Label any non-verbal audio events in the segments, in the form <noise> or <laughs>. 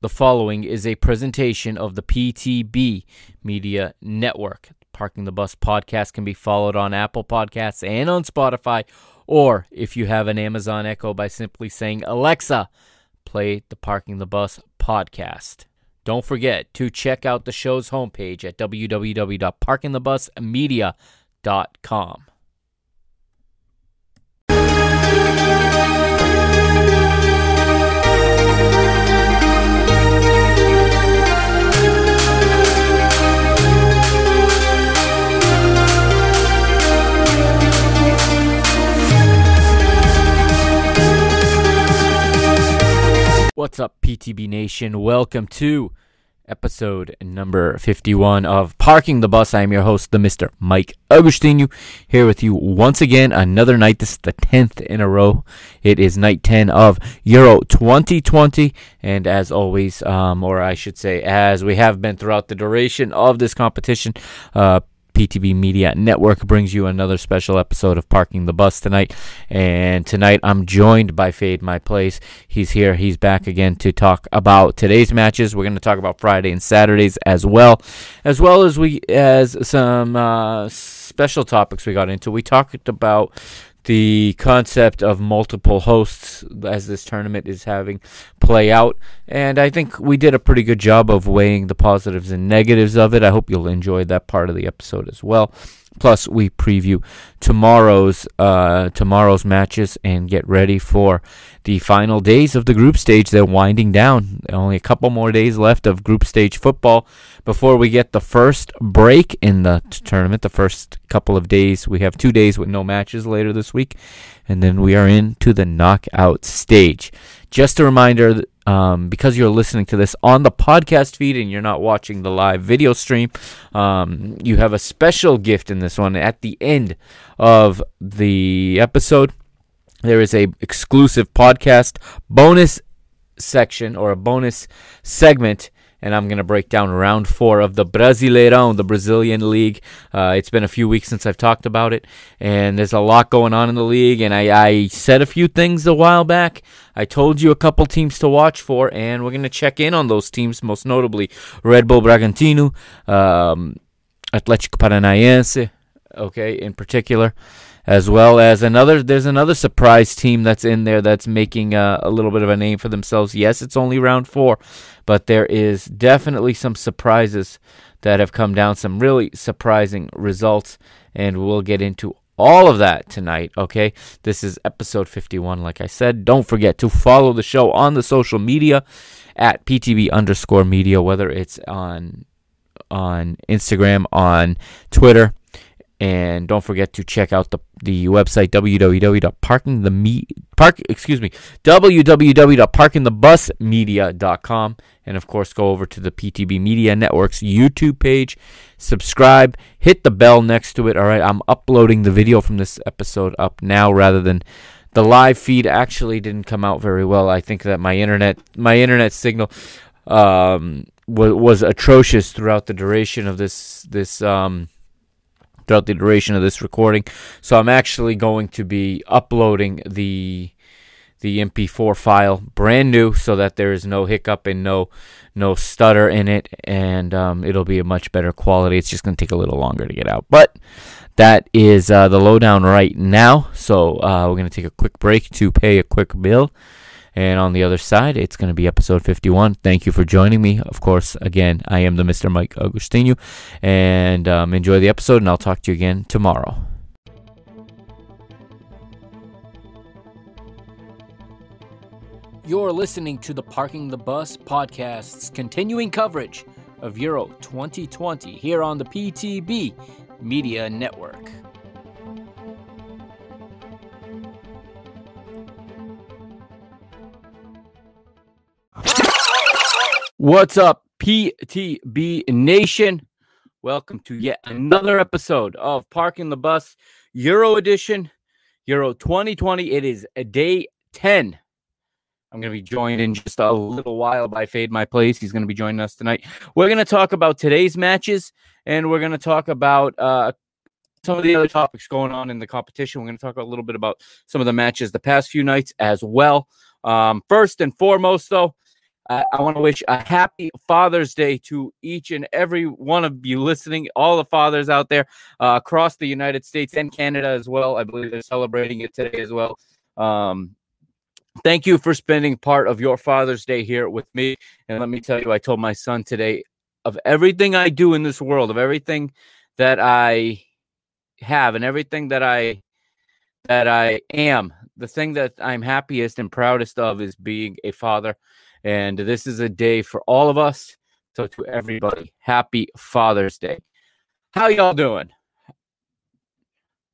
The following is a presentation of the PTB Media Network. Parking the Bus podcast can be followed on Apple Podcasts and on Spotify, or if you have an Amazon Echo, by simply saying, Alexa, play the Parking the Bus podcast. Don't forget to check out the show's homepage at www.parkingthebusmedia.com. What's up, PTB Nation? Welcome to episode number 51 of Parking the Bus. I am your host, the Mr. Mike Agustinu, here with you once again. Another night. This is the 10th in a row. It is night 10 of Euro 2020. And as always, um, or I should say, as we have been throughout the duration of this competition, uh, PTB Media Network brings you another special episode of Parking the Bus tonight. And tonight I'm joined by Fade My Place. He's here. He's back again to talk about today's matches. We're going to talk about Friday and Saturdays as well, as well as we as some uh, special topics we got into. We talked about the concept of multiple hosts as this tournament is having play out. And I think we did a pretty good job of weighing the positives and negatives of it. I hope you'll enjoy that part of the episode as well. Plus, we preview tomorrow's uh, tomorrow's matches and get ready for the final days of the group stage. They're winding down. Only a couple more days left of group stage football before we get the first break in the t- tournament. The first couple of days, we have two days with no matches later this week, and then we are into the knockout stage. Just a reminder um, because you're listening to this on the podcast feed and you're not watching the live video stream, um, you have a special gift in this one. At the end of the episode, there is a exclusive podcast bonus section or a bonus segment and I'm going to break down round four of the Brasileirão, the Brazilian league. Uh, it's been a few weeks since I've talked about it, and there's a lot going on in the league. And I, I said a few things a while back. I told you a couple teams to watch for, and we're going to check in on those teams, most notably Red Bull Bragantino, um, Athletico Paranaense, okay, in particular as well as another there's another surprise team that's in there that's making a, a, little bit of a name for themselves. Yes it's only round four but there is definitely some surprises that have come down some really surprising results and we'll get into all of that tonight okay? This is episode 51 like i said. Don't forget to follow the show on the social media at ptb underscore media whether it's on on instagram on twitter and don't forget to check out the, the website www.parkingtheme park excuse me www.parkingthebusmedia.com and of course go over to the PTB Media Network's YouTube page, subscribe, hit the bell next to it. All right, I'm uploading the video from this episode up now rather than the live feed actually didn't come out very well. I think that my internet my internet signal um, was was atrocious throughout the duration of this this um, throughout the duration of this recording. So I'm actually going to be uploading the the MP4 file brand new so that there is no hiccup and no no stutter in it and um, it'll be a much better quality. It's just going to take a little longer to get out. But that is uh, the lowdown right now. So uh, we're going to take a quick break to pay a quick bill. And on the other side, it's going to be episode 51. Thank you for joining me. Of course, again, I am the Mr. Mike Agustinu. And um, enjoy the episode, and I'll talk to you again tomorrow. You're listening to the Parking the Bus podcast's continuing coverage of Euro 2020 here on the PTB Media Network. What's up, PTB Nation? Welcome to yet another episode of Parking the Bus Euro Edition, Euro 2020. It is a day 10. I'm going to be joined in just a little while by Fade My Place. He's going to be joining us tonight. We're going to talk about today's matches, and we're going to talk about uh, some of the other topics going on in the competition. We're going to talk a little bit about some of the matches the past few nights as well. Um, first and foremost, though, I, I want to wish a happy Father's Day to each and every one of you listening, all the fathers out there uh, across the United States and Canada as well. I believe they're celebrating it today as well. Um, thank you for spending part of your Father's Day here with me. And let me tell you, I told my son today of everything I do in this world, of everything that I have and everything that I that I am, the thing that I'm happiest and proudest of is being a father. And this is a day for all of us. So to everybody, happy Father's Day. How y'all doing?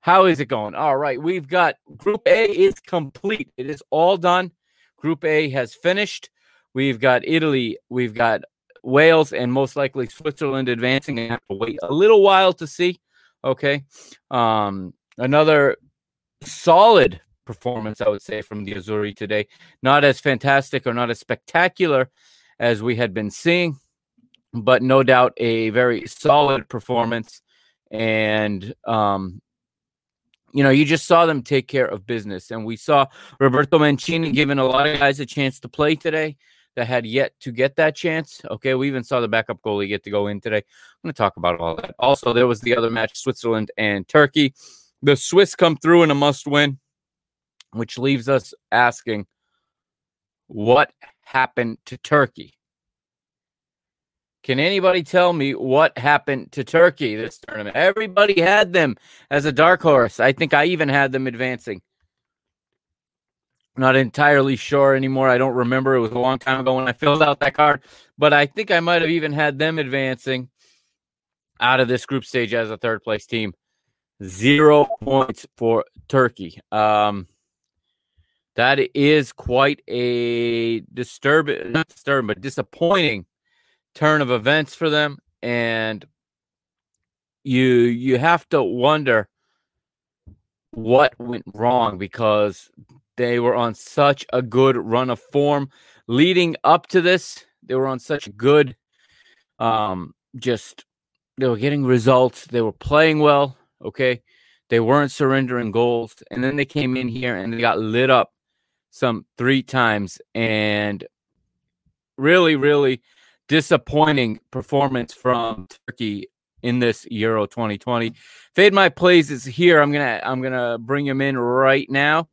How is it going? All right, we've got Group A is complete. It is all done. Group A has finished. We've got Italy, we've got Wales, and most likely Switzerland advancing. And have to wait a little while to see. Okay, um, another solid performance, I would say, from the Azzurri today. Not as fantastic or not as spectacular as we had been seeing, but no doubt a very solid performance. And, um, you know, you just saw them take care of business. And we saw Roberto Mancini giving a lot of guys a chance to play today that had yet to get that chance. Okay, we even saw the backup goalie get to go in today. I'm going to talk about all that. Also, there was the other match, Switzerland and Turkey. The Swiss come through in a must win, which leaves us asking what happened to Turkey? Can anybody tell me what happened to Turkey this tournament? Everybody had them as a dark horse. I think I even had them advancing. Not entirely sure anymore. I don't remember. It was a long time ago when I filled out that card, but I think I might have even had them advancing out of this group stage as a third place team. Zero points for Turkey. Um, that is quite a disturbing, not disturbing, but disappointing turn of events for them. And you you have to wonder what went wrong because they were on such a good run of form leading up to this. They were on such good um just they were getting results. They were playing well. Okay. They weren't surrendering goals. And then they came in here and they got lit up some three times. And really, really disappointing performance from Turkey in this Euro 2020. Fade my plays is here. I'm gonna I'm gonna bring him in right now.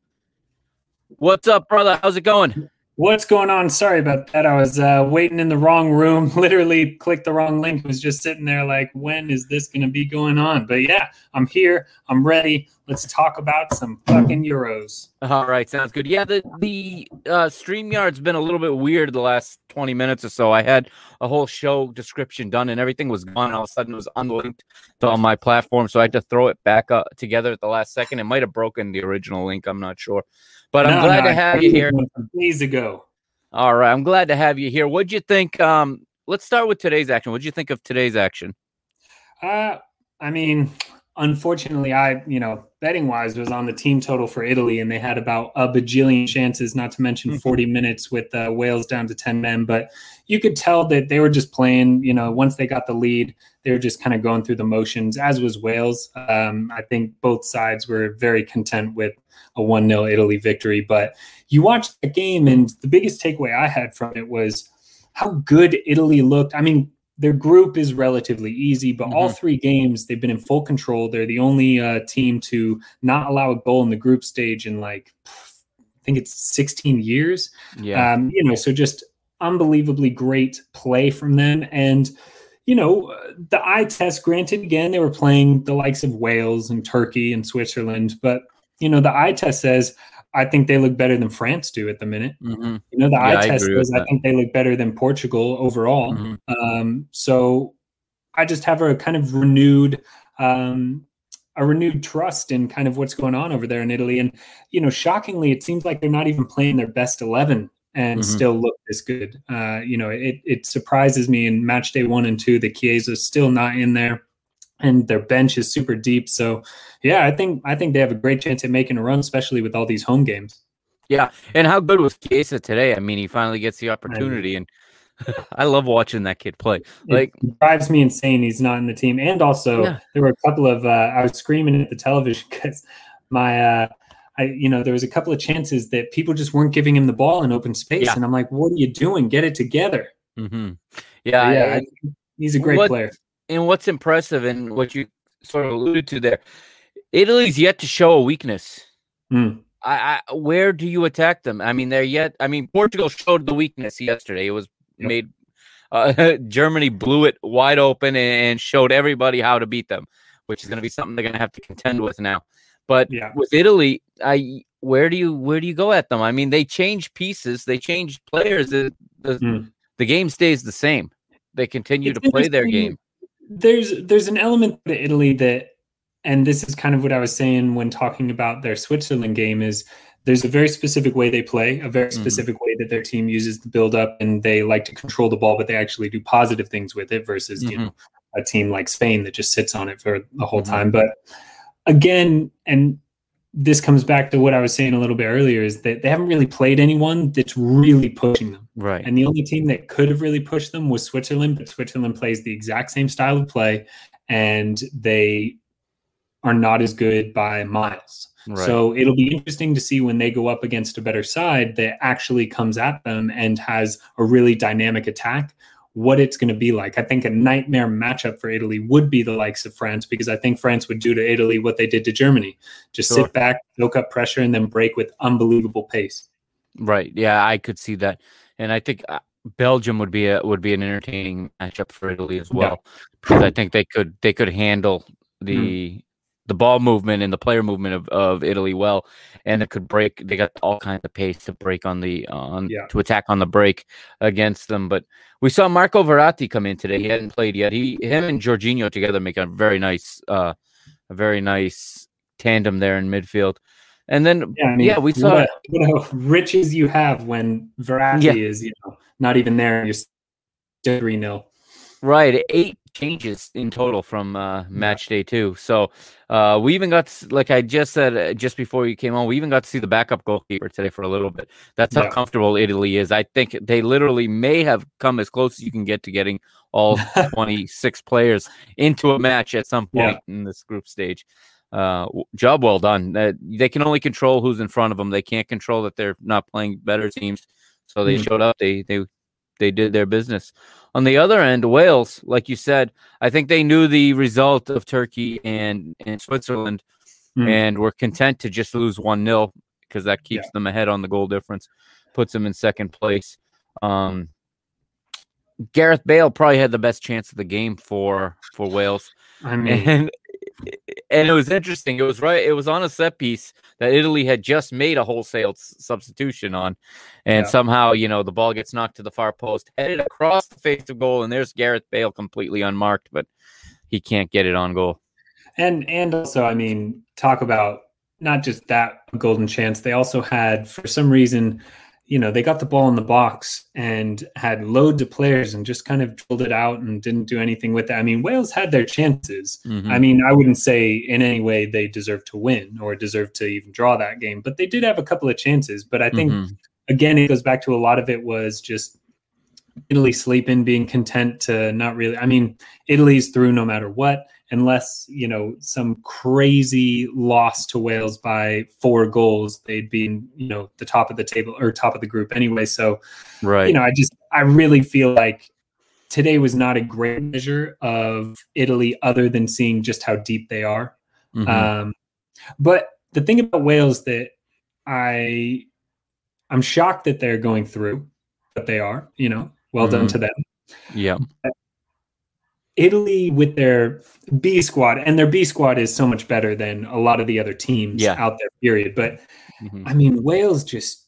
What's up, brother? How's it going? What's going on? Sorry about that. I was uh, waiting in the wrong room. <laughs> Literally clicked the wrong link. Was just sitting there like, when is this going to be going on? But yeah, I'm here. I'm ready. Let's talk about some fucking euros. All right, sounds good. Yeah, the the uh, StreamYard's been a little bit weird the last 20 minutes or so. I had a whole show description done and everything was gone. All of a sudden, it was unlinked to all my platform, so I had to throw it back up together at the last second. It might have broken the original link. I'm not sure. But I'm glad no, to have you here. Days ago. All right, I'm glad to have you here. What'd you think? Um, let's start with today's action. What'd you think of today's action? Uh, I mean, unfortunately, I you know betting wise was on the team total for Italy, and they had about a bajillion chances. Not to mention mm-hmm. 40 minutes with uh, Wales down to 10 men, but you could tell that they were just playing. You know, once they got the lead, they were just kind of going through the motions. As was Wales. Um, I think both sides were very content with a 1 0 Italy victory. But you watched the game, and the biggest takeaway I had from it was how good Italy looked. I mean, their group is relatively easy, but mm-hmm. all three games they've been in full control. They're the only uh, team to not allow a goal in the group stage in like I think it's 16 years. Yeah, um, you know, so just unbelievably great play from them, and you know, the eye test. Granted, again, they were playing the likes of Wales and Turkey and Switzerland, but you know, the eye test says I think they look better than France do at the minute. Mm-hmm. You know, the yeah, eye test says I think they look better than Portugal overall. Mm-hmm. Um, so I just have a kind of renewed um, a renewed trust in kind of what's going on over there in Italy. And you know, shockingly, it seems like they're not even playing their best eleven and mm-hmm. still look this good. Uh, you know, it it surprises me in match day one and two that is still not in there and their bench is super deep. So, yeah, I think I think they have a great chance at making a run, especially with all these home games. Yeah, and how good was Chiesa today? I mean, he finally gets the opportunity, and <laughs> I love watching that kid play. Like, it drives me insane. He's not in the team, and also yeah. there were a couple of uh, I was screaming at the television <laughs> because my uh, I, you know, there was a couple of chances that people just weren't giving him the ball in open space, Yeah. and I'm like, what are you doing? Get it together. Mm-hmm. Yeah, yeah, I- he's a great What- player. and what's impressive and what you sort of alluded to there, Italy's yet to show a weakness. Mm. I, I where do you attack them? I mean, they're yet. I mean, Portugal showed the weakness yesterday. It was Yep. made. Uh, <laughs> Germany blew it wide open and showed everybody how to beat them, which is going to be something they're going to have to contend with now. But Yeah. with Italy, I where do you where do you go at them? I mean, they change pieces, they change players. The the, Mm. the game stays the same. They continue It's to play their game. There's there's an element to Italy that, and this is kind of what I was saying when talking about their Switzerland game is there's a very specific way they play, a very Mhm. specific way that their team uses the build up, and they like to control the ball, but they actually do positive things with it versus you Mhm. know a team like Spain that just sits on it for the whole Mhm. time. But again, and this comes back to what I was saying a little bit earlier is that they haven't really played anyone that's really pushing them. Right. And the only team that could have really pushed them was Switzerland, but Switzerland plays the exact same style of play and they are not as good by miles. right. So it'll be interesting to see when they go up against a better side that actually comes at them and has a really dynamic attack, what it's going to be like. I think a nightmare matchup for Italy would be the likes of France because I think France would do to Italy what they did to Germany just Sure. sit back, soak up pressure, and then break with unbelievable pace. Right. Yeah, I could see that, and I think uh, Belgium would be a would be an entertaining matchup for Italy as Yeah. well, because I think they could they could handle the Mm-hmm. The ball movement and the player movement of, of Italy well, and it could break. They got all kinds of pace to break on the on Yeah. to attack on the break against them. But we saw Marco Verratti come in today. He hadn't played yet. He him and Jorginho together make a very nice uh a very nice tandem there in midfield. And then Yeah, I mean, yeah, we saw what, a, what riches you have when Verratti Yeah. is, you know, not even there. You're still three 0 Right, eight changes in total from uh, match day two. So uh, we even got, to, like I just said uh, just before you came on, we even got to see the backup goalkeeper today for a little bit. That's how Yeah. comfortable Italy is. I think they literally may have come as close as you can get to getting all <laughs> 26 players into a match at some Yeah. point in this group stage. Uh, job well done. Uh, they can only control who's in front of them. They can't control that they're not playing better teams. So they Mhm. showed up. They they they did their business. On the other end, Wales, like you said, I think they knew the result of Turkey and and Switzerland, Mm. and were content to just lose one 0 because that keeps them ahead on the goal difference, puts them in second place. Um, Gareth Bale probably had the best chance of the game for for Wales, I mean, and and it was interesting. It was right. It was on a set piece that Italy had just made a wholesale s- substitution on, and Yeah. somehow you know the ball gets knocked to the far post, headed across the face of goal, and there's Gareth Bale completely unmarked, but he can't get it on goal. and and also, I mean, talk about not just that golden chance. They also had, for some reason, you know, they got the ball in the box and had loads of players and just kind of drilled it out and didn't do anything with it. I mean, Wales had their chances. Mhm. I mean, I wouldn't say in any way they deserve to win or deserve to even draw that game, but they did have a couple of chances. But I think Mhm. again, it goes back to a lot of it was just Italy sleeping, being content to not really. I mean, Italy's through no matter what, unless you know some crazy loss to Wales by four goals, they'd be in you know the top of the table or top of the group anyway. So right. you know, I just I really feel like today was not a great measure of Italy, other than seeing just how deep they are. Mhm. Um, but the thing about Wales that I I'm shocked that they're going through, but they are. You know, well done Mhm. to them. yeah. Italy with their B squad, and their B squad is so much better than a lot of the other teams Yeah. out there. Period. But Mhm. I mean, Wales just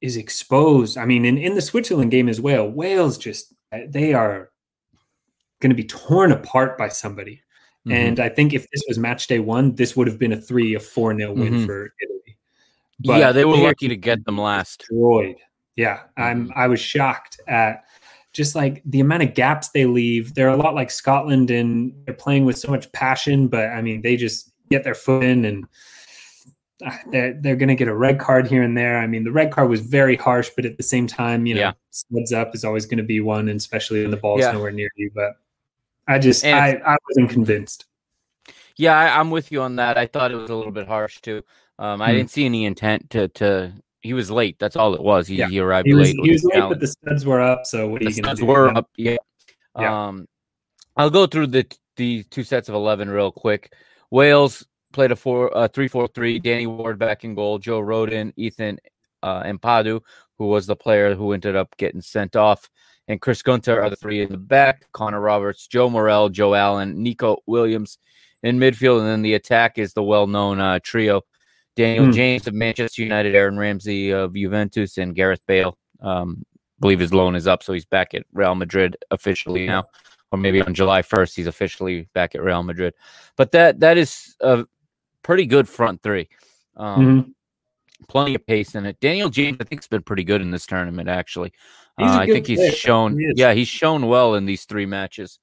is exposed. I mean, in, in the Switzerland game as well, Wales just they are going to be torn apart by somebody. Mhm. And I think if this was match day one, this would have been a three, a four nil win Mhm. for Italy. yeah, they were lucky to get them last. destroyed. Yeah, I'm. I was shocked at just like the amount of gaps they leave. They're a lot like Scotland, and they're playing with so much passion. But I mean, they just get their foot in, and ah, they're they're going to get a red card here and there. I mean, the red card was very harsh, but at the same time, you know, Yeah. studs up is always going to be one, and especially when the ball's Yeah. nowhere near you. But I just And I I wasn't convinced. Yeah, I, I'm with you on that. I thought it was a little bit harsh too. Um, I Hmm. didn't see any intent to to. He was late. That's all it was. He, Yeah. he arrived He was late. he was late, talent. but the studs were up. So what are you going to do? were up. Yeah. Yeah. Um, I'll go through the the two sets of eleven real quick. Wales played a four uh, three four three. Danny Ward back in goal. Joe Rodon, Ethan uh, Ampadu, who was the player who ended up getting sent off, and Chris Gunter are the three in the back. Connor Roberts, Joe Morrell, Joe Allen, Neco Williams in midfield, and then the attack is the well known uh, trio. Daniel Hmm. James of Manchester United, Aaron Ramsey of Juventus, and Gareth Bale. Um, believe his loan is up, so he's back at Real Madrid officially now, or maybe on July first he's officially back at Real Madrid. But that that is a pretty good front three. Um, Mhm. Plenty of pace in it. Daniel James, I think, has been pretty good in this tournament. Actually, uh, I think he's player. shown. He yeah, he's shown well in these three matches.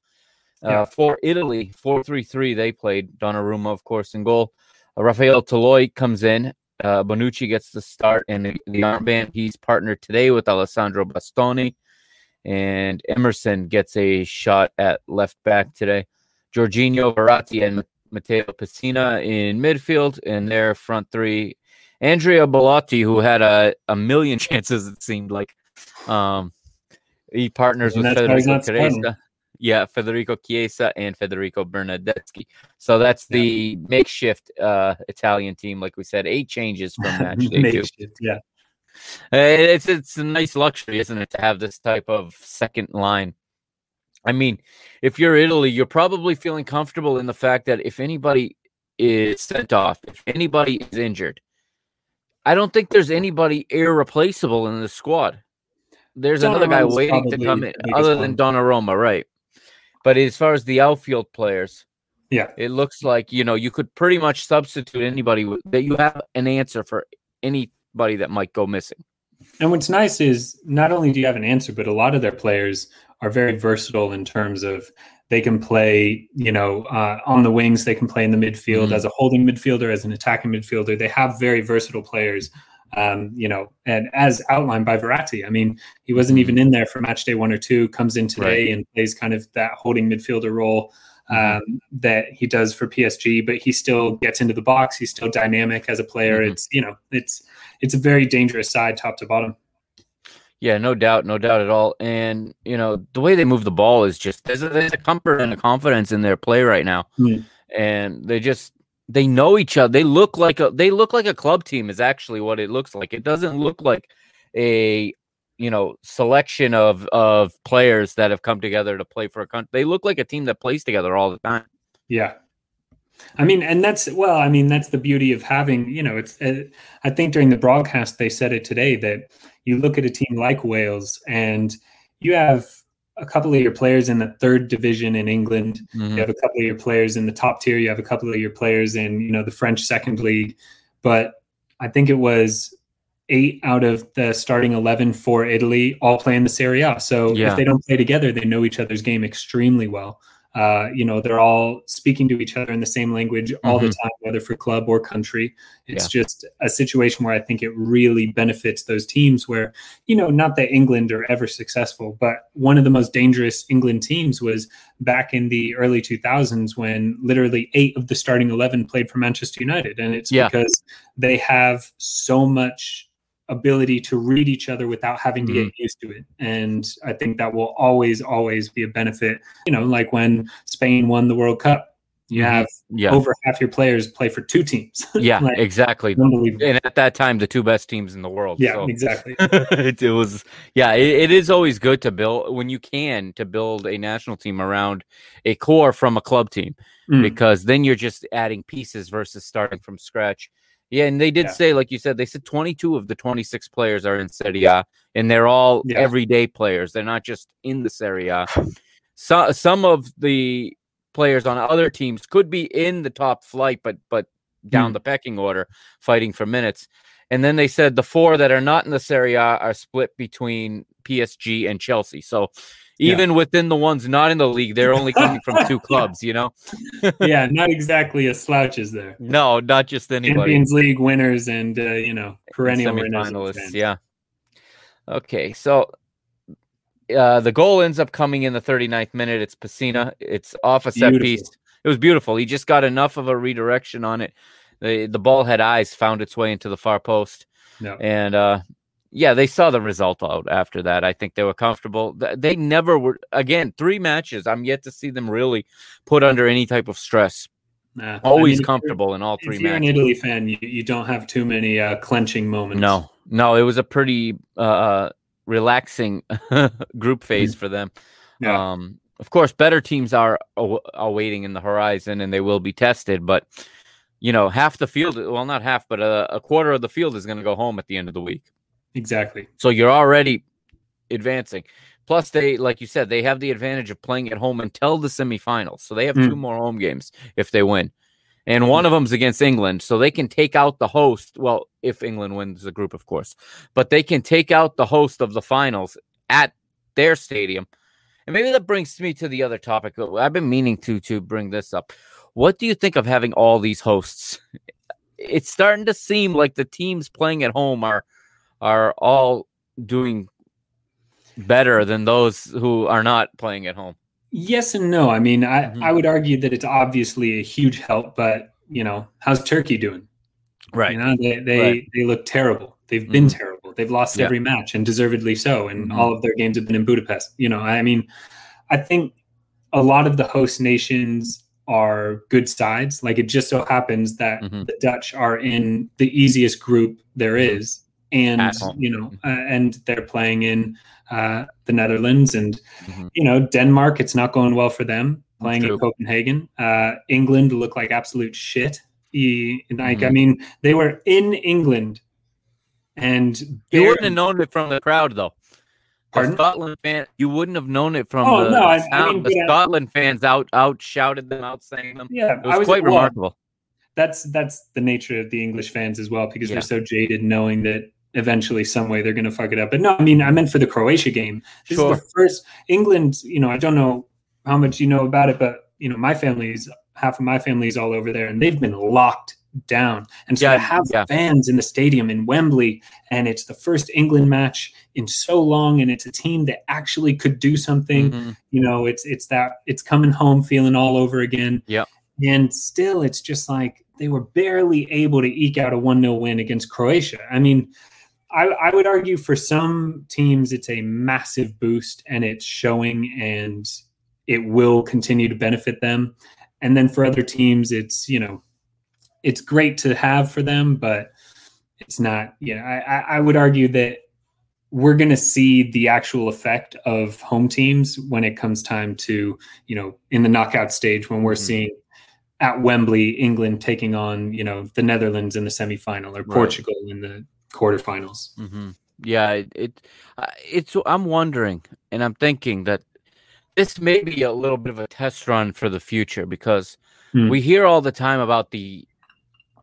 Uh, Yeah. For Italy, four three three, they played Donnarumma, of course, in goal. Rafael Toloi comes in. Uh, Bonucci gets the start and the, the armband. He's partnered today with Alessandro Bastoni, and Emerson gets a shot at left back today. Jorginho, Verratti, and Matteo Pessina in midfield, and their front three. Andrea Bellotti, who had a, a million <laughs> chances, it seemed like. Um, he partners And with that's why he's Federico. Chiesa. Yeah, Federico Chiesa and Federico Bernardeschi. So that's the makeshift uh, Italian team. Like we said, eight changes from <laughs> match day two. Yeah. Uh, It's it's a nice luxury, isn't it, to have this type of second line. I mean, if you're Italy, you're probably feeling comfortable in the fact that if anybody is sent off, if anybody is injured, I don't think there's anybody irreplaceable in the squad. There's another guy waiting to come in, other than. Donnarumma, right? But as far as the outfield players, Yeah. it looks like you know you could pretty much substitute anybody that you have an answer for anybody that might go missing. And what's nice is not only do you have an answer, but a lot of their players are very versatile in terms of they can play, you know, uh, on the wings, they can play in the midfield Mhm. as a holding midfielder, as an attacking midfielder. They have very versatile players, um, you know, and as outlined by Verratti. I mean, he wasn't Mhm. even in there for match day one or two, comes in today Right. and plays kind of that holding midfielder role Mhm. um, that he does for PSG, but he still gets into the box. He's still dynamic as a player. Mhm. It's, you know, it's, it's a very dangerous side top to bottom. Yeah, no doubt, no doubt at all. And you know the way they move the ball is just there's a, there's a comfort and a confidence in their play right now, Hmm. and they just they know each other. They look like a they look like a club team is actually what it looks like. It doesn't look like a you know selection of of players that have come together to play for a country. They look like a team that plays together all the time. Yeah. I mean, and that's well, I mean, that's the beauty of having, you know, it's, uh, I think during the broadcast, they said it today that you look at a team like Wales and you have a couple of your players in the third division in England. Mhm. You have a couple of your players in the top tier. You have a couple of your players in, you know, the French second league. But I think it was eight out of the starting 11 for Italy all play in the Serie A. So Yeah. if they don't play together, they know each other's game extremely well. Uh, you know, they're all speaking to each other in the same language all the time, whether for club or country. It's just a situation where I think it really benefits those teams where, you know, not that England are ever successful, but one of the most dangerous England teams was back in the early 2000s when literally eight of the starting 11 played for Manchester United. And it's Yeah. because they have so much ability to read each other without having to Mm-hmm. get used to it. And I think that will always, always be a benefit. You know, like when Spain won the World Cup, you Mhm. have Yeah, over half your players play for two teams. <laughs> yeah, Like, exactly. And at that time, the two best teams in the world. Yeah, so. <laughs> exactly. it, it was yeah it, it is always good to build when you can to build a national team around a core from a club team Mm. because then you're just adding pieces versus starting from scratch yeah and they did Yeah. say like you said they said 22 of the 26 players are in Serie A and they're all Yeah. everyday players they're not just in the Serie A so, some of the players on other teams could be in the top flight but but down Hmm. the pecking order fighting for minutes and then they said the four that are not in the Serie A are split between PSG and Chelsea. So Yeah. even within the ones not in the league, they're only coming from two <laughs> clubs, you know? <laughs> yeah, not exactly a slouches there. No, not just anybody. Champions League winners and uh, you know perennial winners. Semifinalists, yeah. Okay, so uh, the goal ends up coming in the 39th minute. It's Pessina. It's off a set Beautiful. piece. It was beautiful. He just got enough of a redirection on it the the ball had eyes, found its way into the far post, No. and uh, yeah, they saw the result out after that. I think they were comfortable. They never were. Again, three matches. I'm yet to see them really put under any type of stress. Nah. I Always mean, comfortable in all three If you're an matches. Italy fan, you, you don't have too many uh, clenching moments. No, no, it was a pretty uh, relaxing <laughs> group phase for them. Yeah. Um, of course, better teams are aw- are in the horizon, and they will be tested. But you know, half the field, well, not half, but a, a quarter of the field is going to go home at the end of the week. Exactly. So you're already advancing. Plus, they, like you said, they have the advantage of playing at home until the semifinals. So they have Mm. two more home games if they win. And one of them's against England. So they can take out the host. Well, if England wins the group, of course. But they can take out the host of the finals at their stadium. And maybe that brings me to the other topic. I've been meaning to to bring this up. What do you think of having all these hosts? It's starting to seem like the teams playing at home are are all doing better than those who are not playing at home. Yes and no. I mean, I, Mhm. I would argue that it's obviously a huge help, but you know, how's Turkey doing? You know, they they, Right. they look terrible. They've been Mhm. terrible. They've lost Yeah. every match and deservedly so. And Mhm. all of their games have been in Budapest. You know, I mean, I think a lot of the host nations are good sides. Like it just so happens that Mhm. the Dutch are in the easiest group there is, and you know, uh, and they're playing in uh, the Netherlands and Mhm. you know Denmark. It's not going well for them playing in Copenhagen. Uh, England look like absolute shit. E- Like I Mhm. mean, they were in England, and You barely- wouldn't have known it from the crowd, though. The Scotland fan, you wouldn't have known it from Oh, the no, I- I mean, the yeah. Scotland fans out out shouted them out, saying them. yeah, It was, was quite remarkable. That's that's the nature of the English fans as well because Yeah. they're so jaded, knowing that eventually, some way, they're going to fuck it up. But no, I mean, I meant for the Croatia game. This Sure. is the first England. You know, I don't know how much you know about it, but you know, my family's half of my family's all over there, and they've been locked down. And so Yeah, to have yeah. fans in the stadium in Wembley, and it's the first England match in so long, and it's a team that actually could do something. Mhm. You know, it's it's that it's coming home feeling all over again. Yeah. And still, it's just like they were barely able to eke out a 1 0 win against Croatia. I mean, I, I would argue for some teams, it's a massive boost and it's showing and it will continue to benefit them. And then for other teams, it's, you know, it's great to have for them, but it's not, you know, I, I would argue that we're going to see the actual effect of home teams when it comes time to, you know, in the knockout stage when we're Mhm. seeing at Wembley, England taking on, you know, the Netherlands in the semifinal or Right. Portugal in the quarterfinals. hmm Yeah, it, it uh, it's. I'm wondering, and I'm thinking that this may be a little bit of a test run for the future because Hmm. we hear all the time about the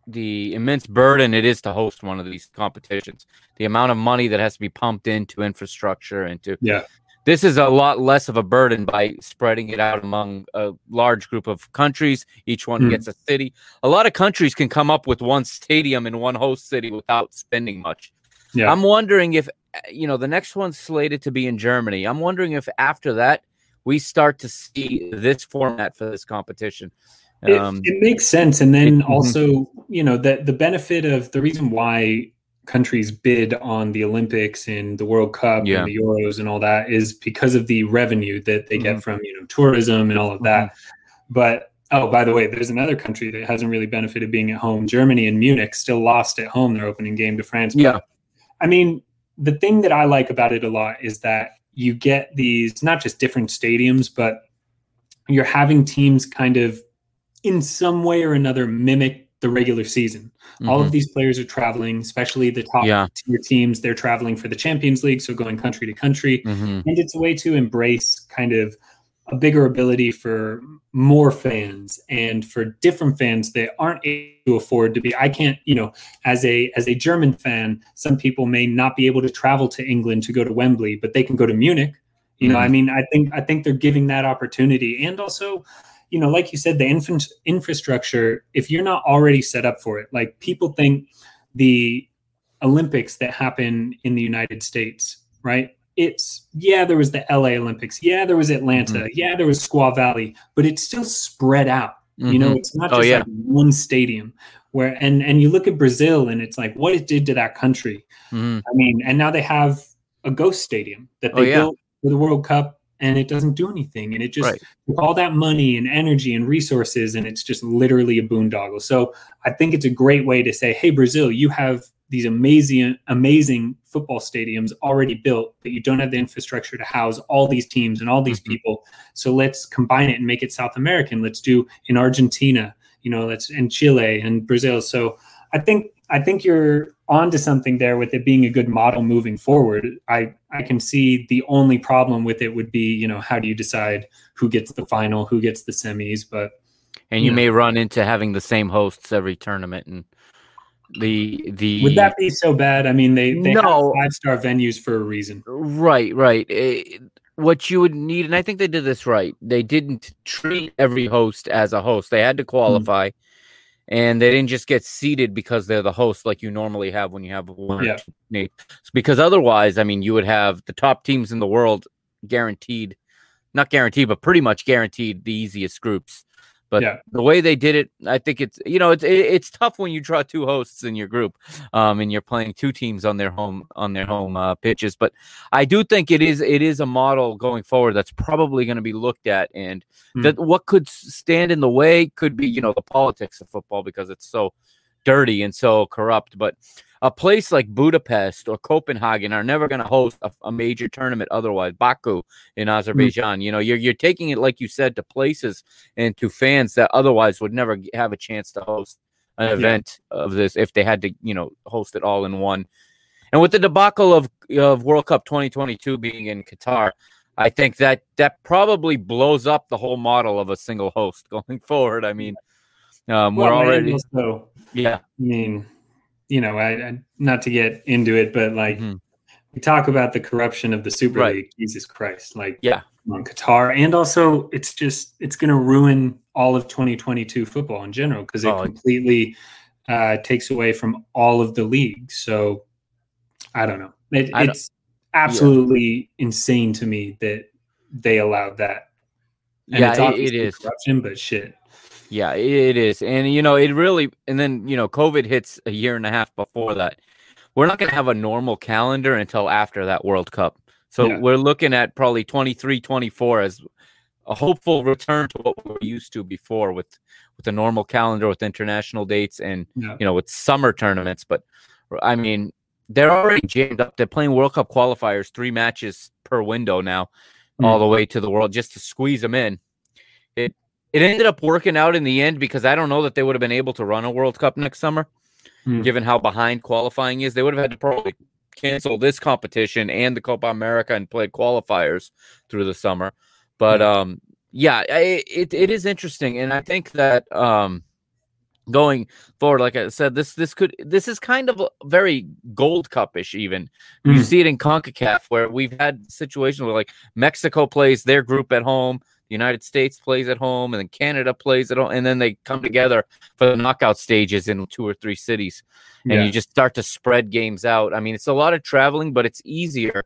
the immense burden it is to host one of these competitions, the amount of money that has to be pumped into infrastructure into. Yeah. This is a lot less of a burden by spreading it out among a large group of countries. Each one Hmm. gets a city. A lot of countries can come up with one stadium in one host city without spending much. Yeah. I'm wondering if you know the next one's slated to be in Germany. I'm wondering if after that we start to see this format for this competition. It, Um, it makes sense. And then it- mhm. also, you know, that the benefit of the reason why countries bid on the Olympics and the World Cup Yeah. and the Euros and all that is because of the revenue that they get from, you know, tourism and all of that. But oh, by the way, there's another country that hasn't really benefited being at home. Germany and Munich still lost at home their opening game to France. But, Yeah. I mean, the thing that I like about it a lot is that you get these not just different stadiums, but you're having teams kind of in some way or another mimic the regular season. All mhm. of these players are traveling, especially the top Yeah. tier teams. They're traveling for the Champions League, so going country to country. Mhm. And it's a way to embrace kind of a bigger ability for more fans and for different fans that aren't able to afford to be i can't you know as a as a german fan some people may not be able to travel to england to go to wembley but they can go to munich you know Mhm. i mean i think i think they're giving that opportunity and also you know like you said the infant infrastructure if you're not already set up for it like people think the olympics that happen in the united states right it's yeah there was the la olympics yeah there was atlanta Mm-hmm. yeah there was squaw valley but it's still spread out you know Mhm. it's not Oh, just yeah. like one stadium where and and you look at Brazil and it's like what it did to that country. Mhm. I mean, and now they have a ghost stadium that Oh, they yeah. built for the World Cup and it doesn't do anything and it just Right. all that money and energy and resources and it's just literally a boondoggle. So I think it's a great way to say, hey Brazil, you have these amazing amazing football stadiums already built, but you don't have the infrastructure to house all these teams and all these Mhm. people. So let's combine it and make it South American. Let's do in Argentina, you know, let's in Chile and Brazil. So I think I think you're onto something there with it being a good model moving forward. I I can see the only problem with it would be, you know, how do you decide who gets the final, who gets the semis, but And you may run into having the same hosts every tournament and the the would that be so bad? I mean, they they No. have five star venues for a reason. Right, right. Eh, what you would need, and I think they did this right. They didn't treat every host as a host. They had to qualify, and they didn't just get seated because they're the host like you normally have when you have one. Yeah. Because otherwise, I mean, you would have the top teams in the world guaranteed, not guaranteed, but pretty much guaranteed the easiest groups. But Yeah. the way they did it, I think it's you know it's it, it's tough when you draw two hosts in your group, um, and you're playing two teams on their home on their home uh, pitches. But I do think it is it is a model going forward that's probably going to be looked at, and Hmm. that what could stand in the way could be you know the politics of football because it's so dirty and so corrupt. But a place like Budapest or Copenhagen are never going to host a, a major tournament otherwise. Baku in hmm. Azerbaijan, you know, you're you're taking it like you said to places and to fans that otherwise would never have a chance to host an Yeah. event of this if they had to, you know, host it all in one. And with the debacle of of World Cup 2022 being in Qatar, I think that that probably blows up the whole model of a single host <laughs> going forward. I mean, um, we're already, also, yeah, I mean, you know, I, I not to get into it, but like Mhm. we talk about the corruption of the Super Right. League. Jesus Christ, like Yeah. on Qatar, and also it's just it's going to ruin all of 2022 football in general because it Oh, completely uh, takes away from all of the leagues. So I don't know. It, I don't- it's absolutely insane to me that they allowed that. And yeah, it's it- it obviously corruption, but shit. Yeah, it is. And, you know, it really, and then, you know, COVID hits a year and a half before that. We're not going to have a normal calendar until after that World Cup. So Yeah. we're looking at probably 23, 24 as a hopeful return to what we were used to before with, with a normal calendar with international dates and, Yeah. you know, with summer tournaments. But I mean, they're already jammed up. They're playing World Cup qualifiers, three matches per window now, all mm. the way to the world just to squeeze them in. It it ended up working out in the end because I don't know that they would have been able to run a World Cup next summer, Hmm. given how behind qualifying is. They would have had to probably cancel this competition and the Copa America and play qualifiers through the summer. But um, yeah, I, it it is interesting, and I think that um, going forward, like I said, this this could this is kind of very Gold Cup-ish even. You Mm. see it in CONCACAF where we've had situations where like Mexico plays their group at home, United States plays at home, and then Canada plays at home, and then they come together for the knockout stages in two or three cities, and Yeah. you just start to spread games out. I mean, it's a lot of traveling, but it's easier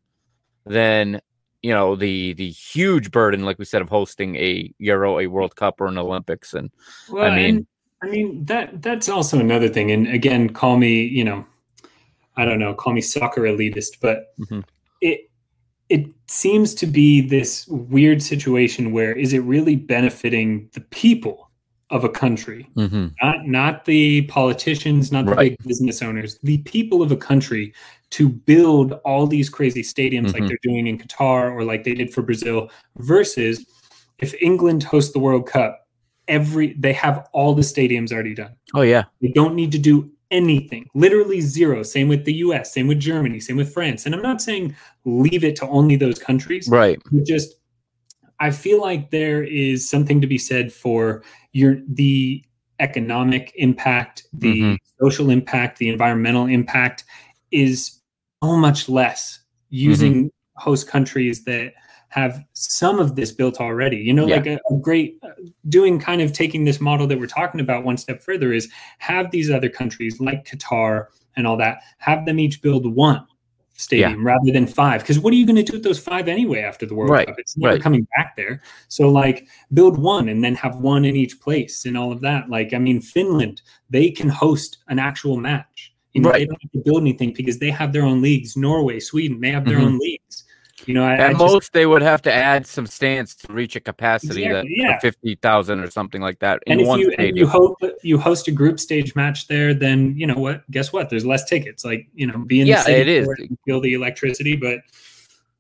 than you know the the huge burden, like we said, of hosting a Euro, a World Cup, or an Olympics. And Well, I mean- and, I mean that that's also another thing. And again, call me, you know, I don't know, call me soccer elitist, but Mhm. it it seems to be this weird situation where is it really benefiting the people of a country, not not the politicians, not the Right. big business owners, the people of a country to build all these crazy stadiums like Mhm. they're doing in Qatar or like they did for Brazil versus if England hosts the World Cup, every they have all the stadiums already done. oh yeah, They don't need to do anything. Literally zero. Same with the US, same with Germany, same with France. And I'm not saying leave it to only those countries, right, just I feel like there is something to be said for your the economic impact, the Mhm. social impact, the environmental impact is so much less using host countries that have some of this built already. You know, Yeah. like a, a great uh, doing kind of taking this model that we're talking about one step further is have these other countries like Qatar and all that have them each build one stadium rather than five. Because what are you going to do with those five anyway after the World Right, Cup? It's never right. coming back there. So like build one and then have one in each place and all of that. Like I mean, Finland they can host an actual match. You know, Right. they don't have to build anything because they have their own leagues. Norway, Sweden, they have their Mhm. own leagues. You know, I, I At just- most, they would have to add some stands to reach a capacity Exactly, that yeah. of fifty thousand or something like that in and if one you and you host you host a group stage match there, then you know what? Guess what? There's less tickets. Like you know, be in Yeah, the city it is. feel the electricity, but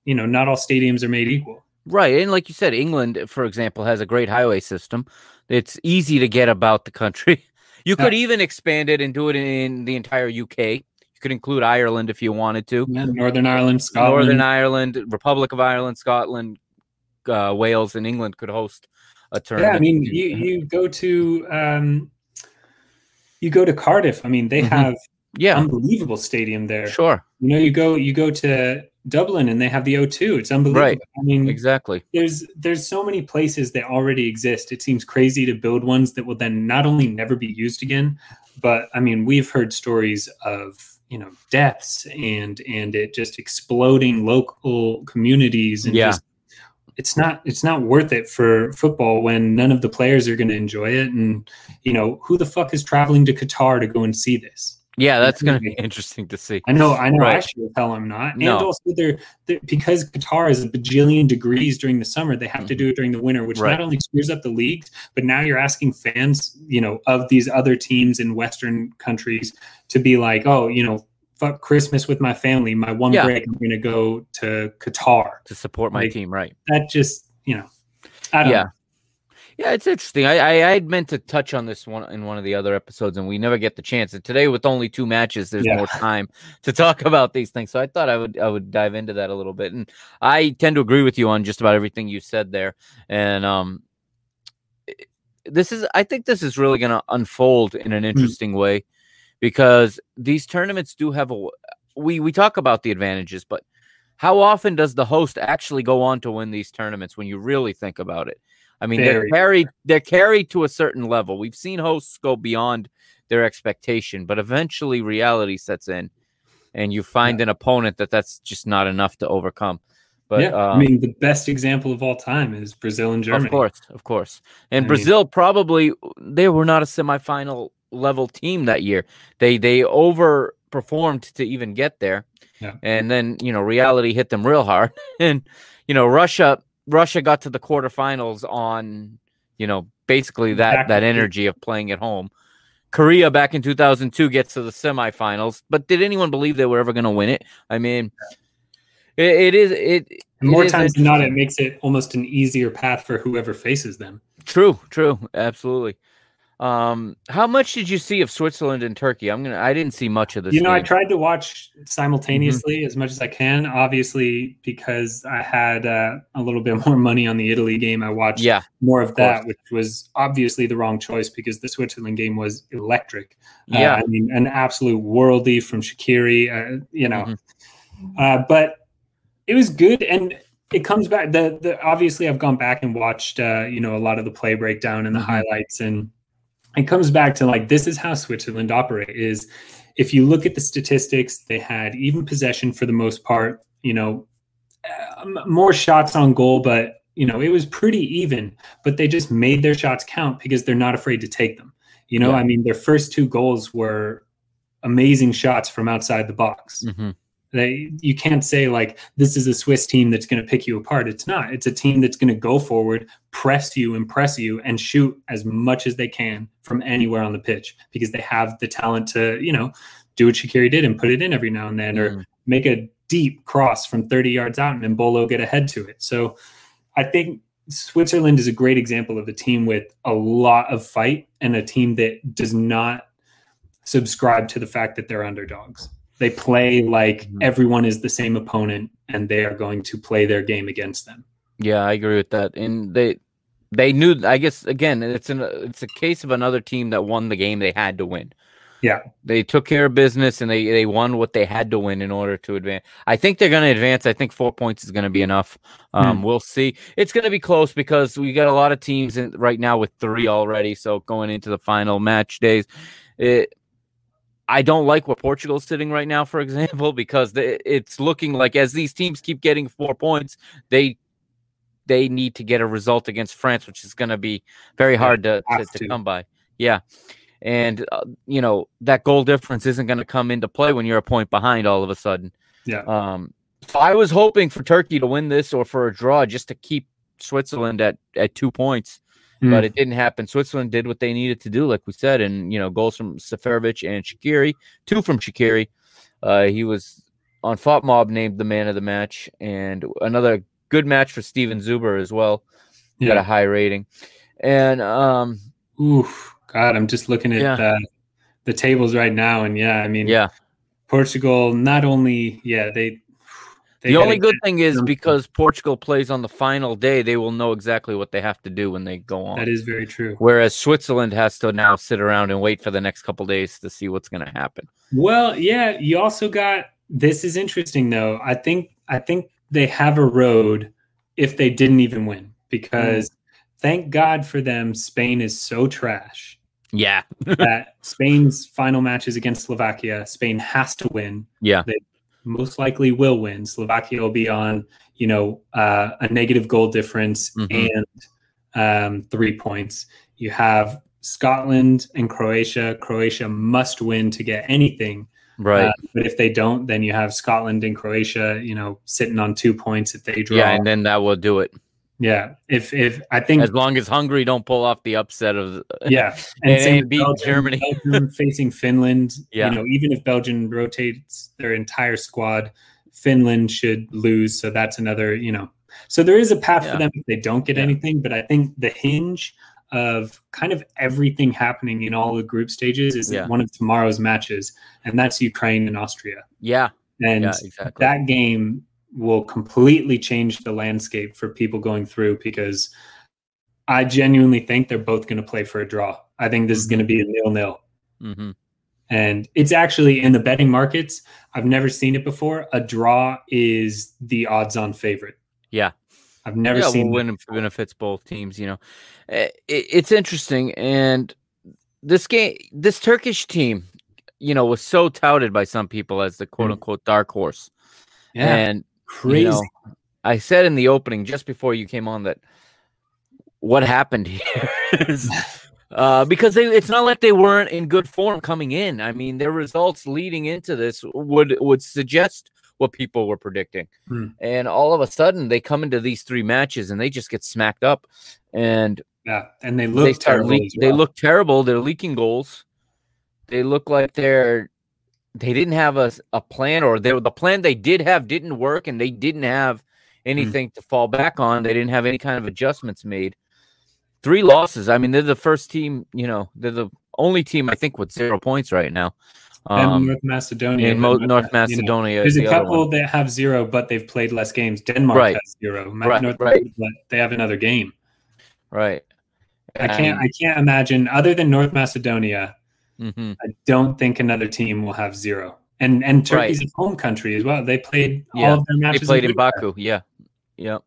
you know, not all stadiums are made equal. Right. And like you said, England, for example, has a great highway system. It's easy to get about the country. <laughs> You could even expand it and do it in the entire UK. You could include Ireland if you wanted to. Yeah, Northern Ireland, Scotland. Northern Ireland, Republic of Ireland, Scotland, uh, Wales, and England could host a tournament. yeah. I mean, you you go to um, you go to Cardiff. I mean, they Mhm. have yeah, unbelievable stadium there. sure, You know, you go you go to Dublin and they have the O2. It's unbelievable. Right. I mean, exactly. there's there's so many places that already exist. It seems crazy to build ones that will then not only never be used again, but I mean, we've heard stories of you know deaths and and it just exploding local communities and Yeah. just it's not it's not worth it for football when none of the players are going to enjoy it and you know who the fuck is traveling to Qatar to go and see this Yeah, that's going to be <laughs> interesting to see. I know, I know. I Right. should tell them not. No. And also, they're, they're because Qatar is a bajillion degrees during the summer. They have to mm-hmm. do it during the winter, which Right. not only screws up the leagues, but now you're asking fans, you know, of these other teams in Western countries to be like, oh, you know, fuck Christmas with my family. My one Yeah. break, I'm going to go to Qatar. to support my Like, team, right? That just, you know, I don't Yeah. know. Yeah, it's interesting. I, I I'd meant to touch on this one in one of the other episodes, and we never get the chance. And today, with only two matches, there's Yeah. more time <laughs> to talk about these things. So I thought I would I would dive into that a little bit. And I tend to agree with you on just about everything you said there. And um, this is I think this is really going to unfold in an interesting way because these tournaments do have a we we talk about the advantages, but how often does the host actually go on to win these tournaments when you really think about it? I mean, they're carried they're carried to a certain level. We've seen hosts go beyond their expectation, but eventually reality sets in, and you find an opponent that that's just not enough to overcome. But yeah, um, I mean, the best example of all time is Brazil and Germany. of course, of course. And I mean- Brazil probably they were not a semifinal level team that year. They they overperformed to even get there. Yeah. And then, you know, reality hit them real hard. <laughs> And, you know, Russia Russia got to the quarterfinals on, you know, basically that that energy of playing at home. Korea back in 2002 gets to the semifinals, but did anyone believe they were ever going to win it? I mean, it, it is it And more it times than not, it makes it almost an easier path for whoever faces them. True, true, absolutely. Um, how much did you see of Switzerland and Turkey? I'm gonna. I didn't see much of this. you know, I tried to watch simultaneously Mm-hmm. as much as I can. Obviously, because I had uh, a little bit <laughs> more money on the Italy game, I watched Yeah, more of, of that, course. which was obviously the wrong choice because the Switzerland game was electric. Uh, yeah, I mean, an absolute worldie from Shaqiri. Uh, you know, Mhm. uh, but it was good and. It comes back. The, the obviously I've gone back and watched uh, you know a lot of the play breakdown and the Mhm. highlights, and it comes back to like this is how Switzerland operate. Is if you look at the statistics, they had even possession for the most part. You know, um, more shots on goal, but you know it was pretty even. But they just made their shots count because they're not afraid to take them. You know, Yeah. I mean, their first two goals were amazing shots from outside the box. Mhm. They, you can't say like this is a Swiss team that's going to pick you apart. It's not. It's a team that's going to go forward, press you, impress you, and shoot as much as they can from anywhere on the pitch because they have the talent to, you know, do what Shaqiri did and put it in every now and then, or Mm. make a deep cross from 30 yards out and Embolo get ahead to it. So I think Switzerland is a great example of a team with a lot of fight and a team that does not subscribe to the fact that they're underdogs. They play like Mhm. everyone is the same opponent and they are going to play their game against them. yeah, I agree with that. And they they knew. I guess again, it's an it's a case of another team that won the game they had to win. Yeah. They took care of business and they they won what they had to win in order to advance. I think they're going to advance. I think four points is going to be enough. Um, We'll see. It's going to be close because we got a lot of teams in, right now with three already. So going into the final match days, it, I don't like where Portugal's sitting right now, for example, because it's looking like as these teams keep getting four points, they they need to get a result against France, which is going to be very hard to, to, to, come by. Yeah. And, uh, you know, that goal difference isn't going to come into play when you're a point behind all of a sudden. Yeah. Um, so I was hoping for Turkey to win this or for a draw just to keep Switzerland at, at two points, mm. but it didn't happen. Switzerland did what they needed to do, like we said, and, you know, goals from Seferovic and Shaqiri, two from Shaqiri. Uh, he was on FotMob named the man of the match, and another good match for Steven Zuber as well. Yeah. Got a high rating. And um oof, God, I'm just looking at yeah. uh, the tables right now, and yeah, I mean, yeah, Portugal not only, yeah, they. They the only good thing is because Portugal plays on the final day, they will know exactly what they have to do when they go on. That is very true. Whereas Switzerland has to now sit around and wait for the next couple days to see what's going to happen. Well, yeah, you also got this is interesting though. I think I think they have a road if they didn't even win because mm. thank God for them, Spain is so trash. Yeah. <laughs> that Spain's final match is against Slovakia. Spain has to win. Yeah. They most likely will win. Slovakia will be on, you know, uh, a negative goal difference mm-hmm. and um, three points. You have Scotland and Croatia. Croatia must win to get anything. Right. Uh, but if they don't, then you have Scotland and Croatia, you know, sitting on two points if they draw. Yeah, and then that will do it. Yeah. If if I think as long as Hungary don't pull off the upset of <laughs> yeah, and, and, beat Belgium, Germany, Belgium <laughs> facing Finland. Yeah. You know, even if Belgium rotates their entire squad, Finland should lose. So that's another, you know. So there is a path yeah. for them if they don't get yeah. anything, but I think the hinge of kind of everything happening in all the group stages is yeah. one of tomorrow's matches, and that's Ukraine and Austria. Yeah. And exactly. that game will completely change the landscape for people going through because I genuinely think they're both going to play for a draw. I think this mm-hmm. is going to be a nil nil. Mm-hmm. And it's actually in the betting markets. I've never seen it before. A draw is the odds on favorite. Yeah. I've never yeah, seen well, when benefits both teams. You know, eh, it, it's interesting, and this game, this Turkish team, you know, was so touted by some people as the quote mm. unquote dark horse. Yeah, and crazy. You know, I said in the opening just before you came on that what happened <laughs> here is uh, because they, it's not like they weren't in good form coming in. I mean, their results leading into this would would suggest what people were predicting. Hmm. And all of a sudden, they come into these three matches and they just get smacked up. And yeah, and they look they terrible. well. They look terrible. They're leaking goals. They look like they're they didn't have a, a plan, or they the plan they did have didn't work, and they didn't have hmm. anything to fall back on. They didn't have any kind of adjustments made. Three losses. I mean, they're the first team. You know, they're the only team I think with zero points right now. Um, and North Macedonia. And Mo- North Macedonia. You know, there's the a couple that have zero, but they've played less games. Denmark right. has zero. Right, North right. they have another game. Right. I can't. I can't imagine other than North Macedonia. Mm-hmm. I don't think another team will have zero. And and Turkey's right. a home country as well. They played yeah. all of their matches. They played in, in Baku. Yeah. Yep.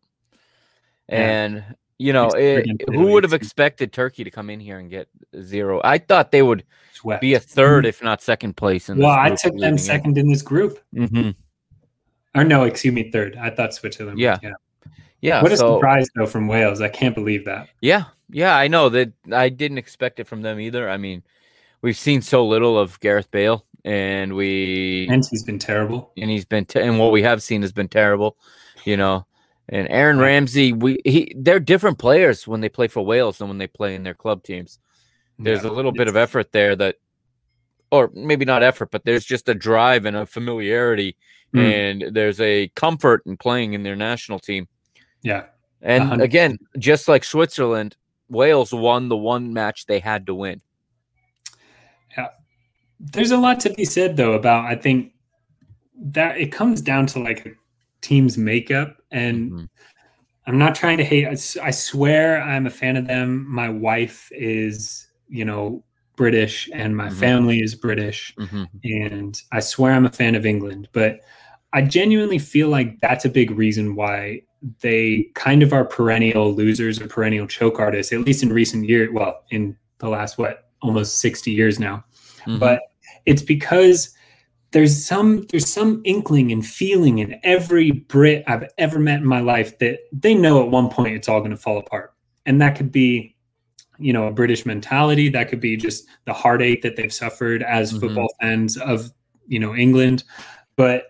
And you know, it, who would have expected Turkey to come in here and get zero? I thought they would Swept. be a 3rd mm-hmm. if not second place. In well, I took them second in. in this group. Mm-hmm. Or no, excuse me, third. I thought Switzerland. Yeah. yeah. Yeah. What a so, surprise though from Wales. I can't believe that. Yeah. Yeah, I know that I didn't expect it from them either. I mean, we've seen so little of Gareth Bale and we and he's been terrible. And he's been te- and what we have seen has been terrible, you know. And Aaron Ramsey, we he they're different players when they play for Wales than when they play in their club teams. There's yeah, a little bit of effort there that or maybe not effort, but there's just a drive and a familiarity mm. and there's a comfort in playing in their national team. Yeah. And 100%. again, just like Switzerland, Wales won the one match they had to win. Yeah. There's a lot to be said though about I think that it comes down to like a team's makeup and mm-hmm. I'm not trying to hate I, I swear I'm a fan of them. My wife is, you know, British and my mm-hmm. family is British. Mm-hmm. And I swear I'm a fan of England, but I genuinely feel like that's a big reason why they kind of are perennial losers or perennial choke artists, at least in recent years. Well, in the last, what, almost 60 years now. Mm-hmm. But it's because there's some there's some inkling and feeling in every Brit I've ever met in my life that they know at one point it's all going to fall apart, and that could be, you know, a British mentality. That could be just the heartache that they've suffered as mm-hmm. football fans of you know England, but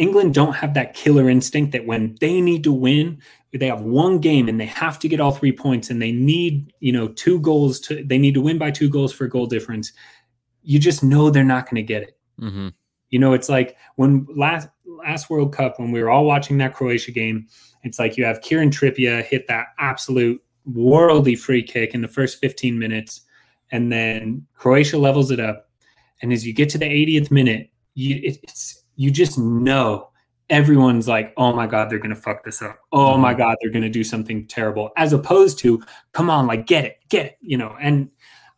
England don't have that killer instinct that when they need to win, they have one game and they have to get all three points and they need, you know, two goals to they need to win by two goals for a goal difference. You just know they're not going to get it. Mm-hmm. You know, it's like when last last World Cup when we were all watching that Croatia game, it's like you have Kieran Trippier hit that absolute worldly free kick in the first 15 minutes, and then Croatia levels it up. And as you get to the 80th minute, you it, it's you just know everyone's like, oh my God, they're going to fuck this up. Oh my mm-hmm. God, they're going to do something terrible, as opposed to, come on, like, get it, get it, you know. And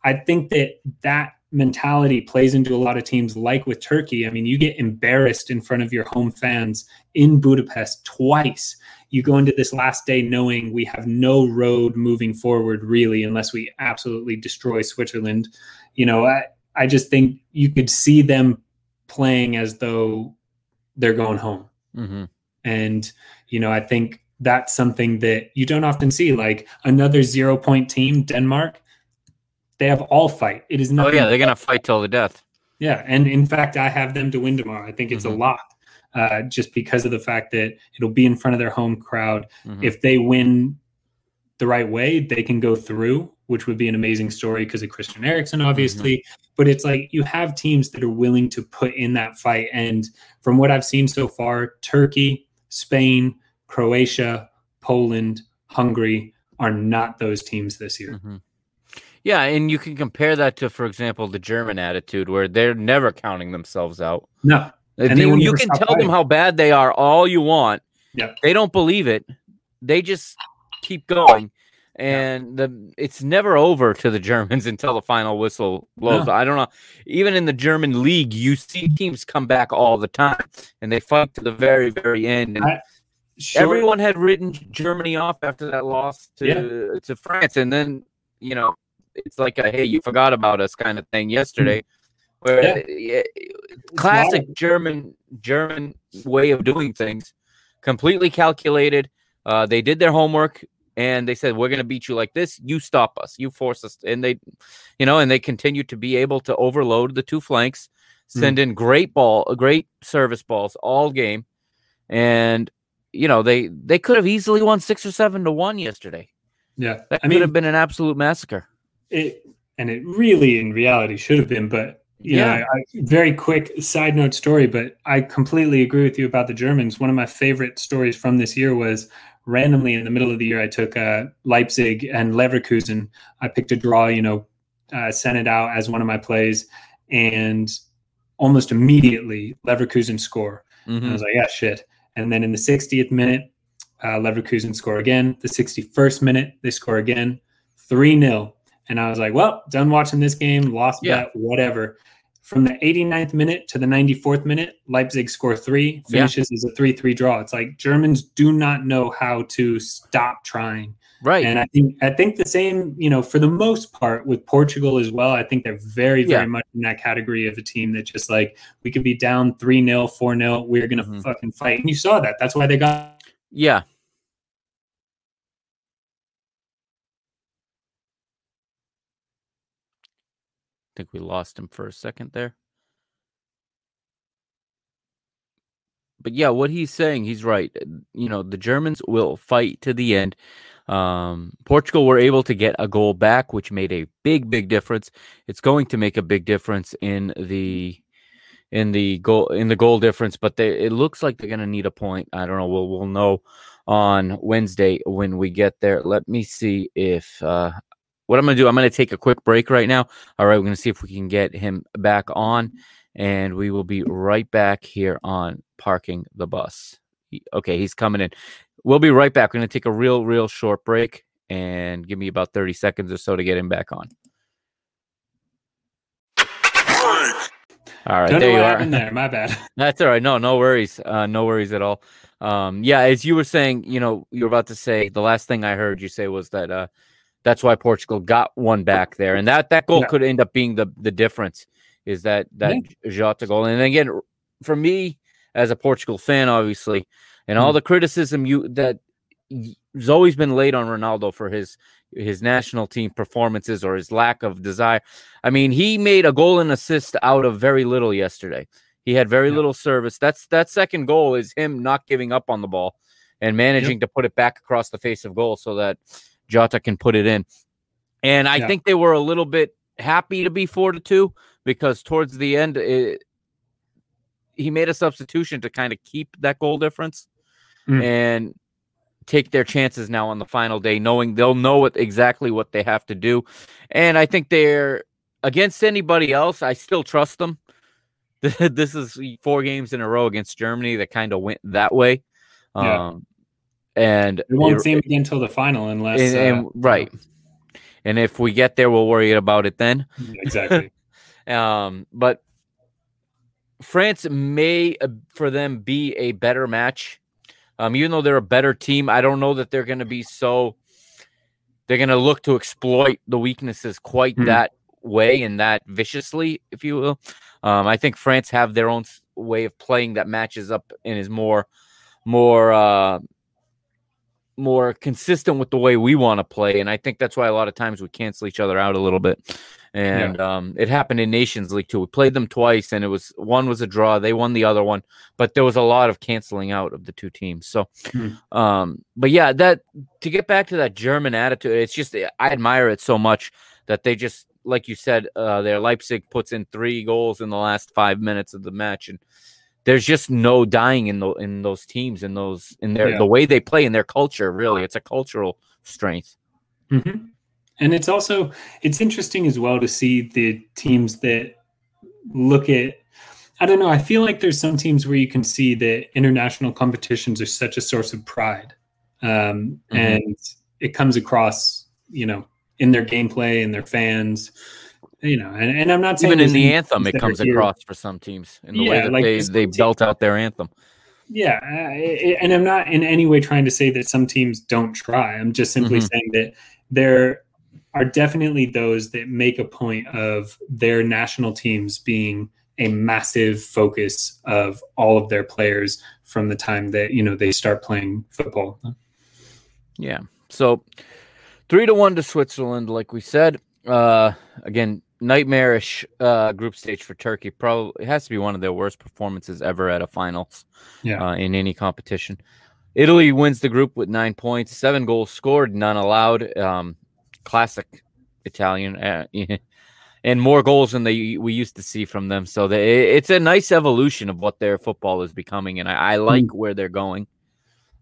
I think that that mentality plays into a lot of teams, like with Turkey. I mean, you get embarrassed in front of your home fans in Budapest twice. You go into this last day knowing we have no road moving forward, really, unless we absolutely destroy Switzerland. You know, I, I just think you could see them playing as though they're going home. Mm-hmm. And, you know, I think that's something that you don't often see. Like another zero point team, Denmark, they have all fight. It is not. Oh, yeah. They're going to fight till the death. Yeah. And in fact, I have them to win tomorrow. I think it's mm-hmm. a lot. Uh, just because of the fact that it'll be in front of their home crowd. Mm-hmm. If they win the right way, they can go through, which would be an amazing story because of Christian Eriksen, obviously. Mm-hmm. But it's like you have teams that are willing to put in that fight. And from what I've seen so far, Turkey, Spain, Croatia, Poland, Hungary are not those teams this year. Mm-hmm. Yeah, and you can compare that to, for example, the German attitude, where they're never counting themselves out. No, they, you can tell fighting. them how bad they are all you want. Yeah, they don't believe it. They just keep going and the it's never over to the Germans <laughs> until the final whistle blows. I don't know. Even in the German league, you see teams come back all the time, and they fight to the very, very end. And I, sure. everyone had written Germany off after that loss to yeah. to France, and then you know it's like a hey, you forgot about us kind of thing yesterday. Mm-hmm. Where yeah. classic German German way of doing things, completely calculated. Uh, they did their homework and they said we're going to beat you like this you stop us you force us and they you know and they continue to be able to overload the two flanks hmm. send mm. in great ball great service balls all game and you know they they could have easily won six or seven to one yesterday yeah that I could mean, have been an absolute massacre it and it really in reality should have been but you yeah. know, I, very quick side note story, but I completely agree with you about the Germans. One of my favorite stories from this year was randomly in the middle of the year, I took uh, Leipzig and Leverkusen. I picked a draw, you know, uh, sent it out as one of my plays, and almost immediately Leverkusen score. Mm-hmm. I was like, yeah, shit. And then in the 60th minute, uh, Leverkusen score again. The 61st minute, they score again, 3 0. And I was like, well, done watching this game, lost yeah. bet, whatever. From the 89th minute to the 94th minute, Leipzig score three, finishes yeah. as a 3 3 draw. It's like Germans do not know how to stop trying. Right. And I think I think the same, you know, for the most part with Portugal as well. I think they're very, very yeah. much in that category of a team that just like we could be down 3 0, 4 0. We're gonna mm-hmm. fucking fight. And you saw that. That's why they got Yeah. I think we lost him for a second there. But yeah, what he's saying, he's right. You know, the Germans will fight to the end. Um, Portugal were able to get a goal back, which made a big, big difference. It's going to make a big difference in the in the goal in the goal difference, but they, it looks like they're going to need a point. I don't know. We'll we'll know on Wednesday when we get there. Let me see if uh, what I'm going to do, I'm going to take a quick break right now. All right, we're going to see if we can get him back on, and we will be right back here on Parking the Bus. Okay, he's coming in. We'll be right back. We're going to take a real, real short break and give me about 30 seconds or so to get him back on. All right, Don't there you are. There, my bad. <laughs> That's all right. No, no worries. Uh, no worries at all. Um, yeah, as you were saying, you know, you were about to say the last thing I heard you say was that uh, that's why Portugal got one back there, and that that goal could end up being the the difference is that that yeah. Jota goal. And again, for me as a Portugal fan, obviously, and all mm. the criticism you that has always been laid on Ronaldo for his his national team performances or his lack of desire. I mean, he made a goal and assist out of very little yesterday. He had very yeah. little service. That's that second goal is him not giving up on the ball and managing yep. to put it back across the face of goal so that Jota can put it in. And I yeah. think they were a little bit happy to be four to two because towards the end, it, he made a substitution to kind of keep that goal difference. Mm. And take their chances now on the final day, knowing they'll know what exactly what they have to do. And I think they're against anybody else. I still trust them. <laughs> this is four games in a row against Germany that kind of went that way. Yeah. Um, and it won't seem again until the final, unless and, and, uh, right. And if we get there, we'll worry about it then. Exactly. <laughs> <laughs> um, but France may, uh, for them, be a better match um, even though they're a better team, I don't know that they're going to be so. They're going to look to exploit the weaknesses quite mm-hmm. that way and that viciously, if you will. Um, I think France have their own way of playing that matches up and is more, more, uh, more consistent with the way we want to play. And I think that's why a lot of times we cancel each other out a little bit and yeah. um, it happened in Nations League too. We played them twice, and it was one was a draw. They won the other one, but there was a lot of canceling out of the two teams. So, mm. um, but yeah, that to get back to that German attitude, it's just I admire it so much that they just like you said, uh, their Leipzig puts in three goals in the last five minutes of the match, and there's just no dying in the in those teams in those in their yeah. the way they play in their culture. Really, it's a cultural strength. Mm-hmm and it's also it's interesting as well to see the teams that look at I don't know. I feel like there's some teams where you can see that international competitions are such a source of pride, um, mm-hmm. and it comes across, you know, in their gameplay and their fans, you know. And, and I'm not saying even in the anthem, it comes across for some teams in the yeah, way that like they they belt out their anthem. Yeah, uh, and I'm not in any way trying to say that some teams don't try. I'm just simply mm-hmm. saying that they're are definitely those that make a point of their national teams being a massive focus of all of their players from the time that you know they start playing football. Yeah. So three to one to Switzerland, like we said. Uh, again, nightmarish uh, group stage for Turkey. Probably it has to be one of their worst performances ever at a finals. Yeah. Uh, in any competition. Italy wins the group with nine points, seven goals scored, none allowed. Um, classic Italian, uh, <laughs> and more goals than they we used to see from them. So they, it's a nice evolution of what their football is becoming, and I, I hmm. like mm. where they're going.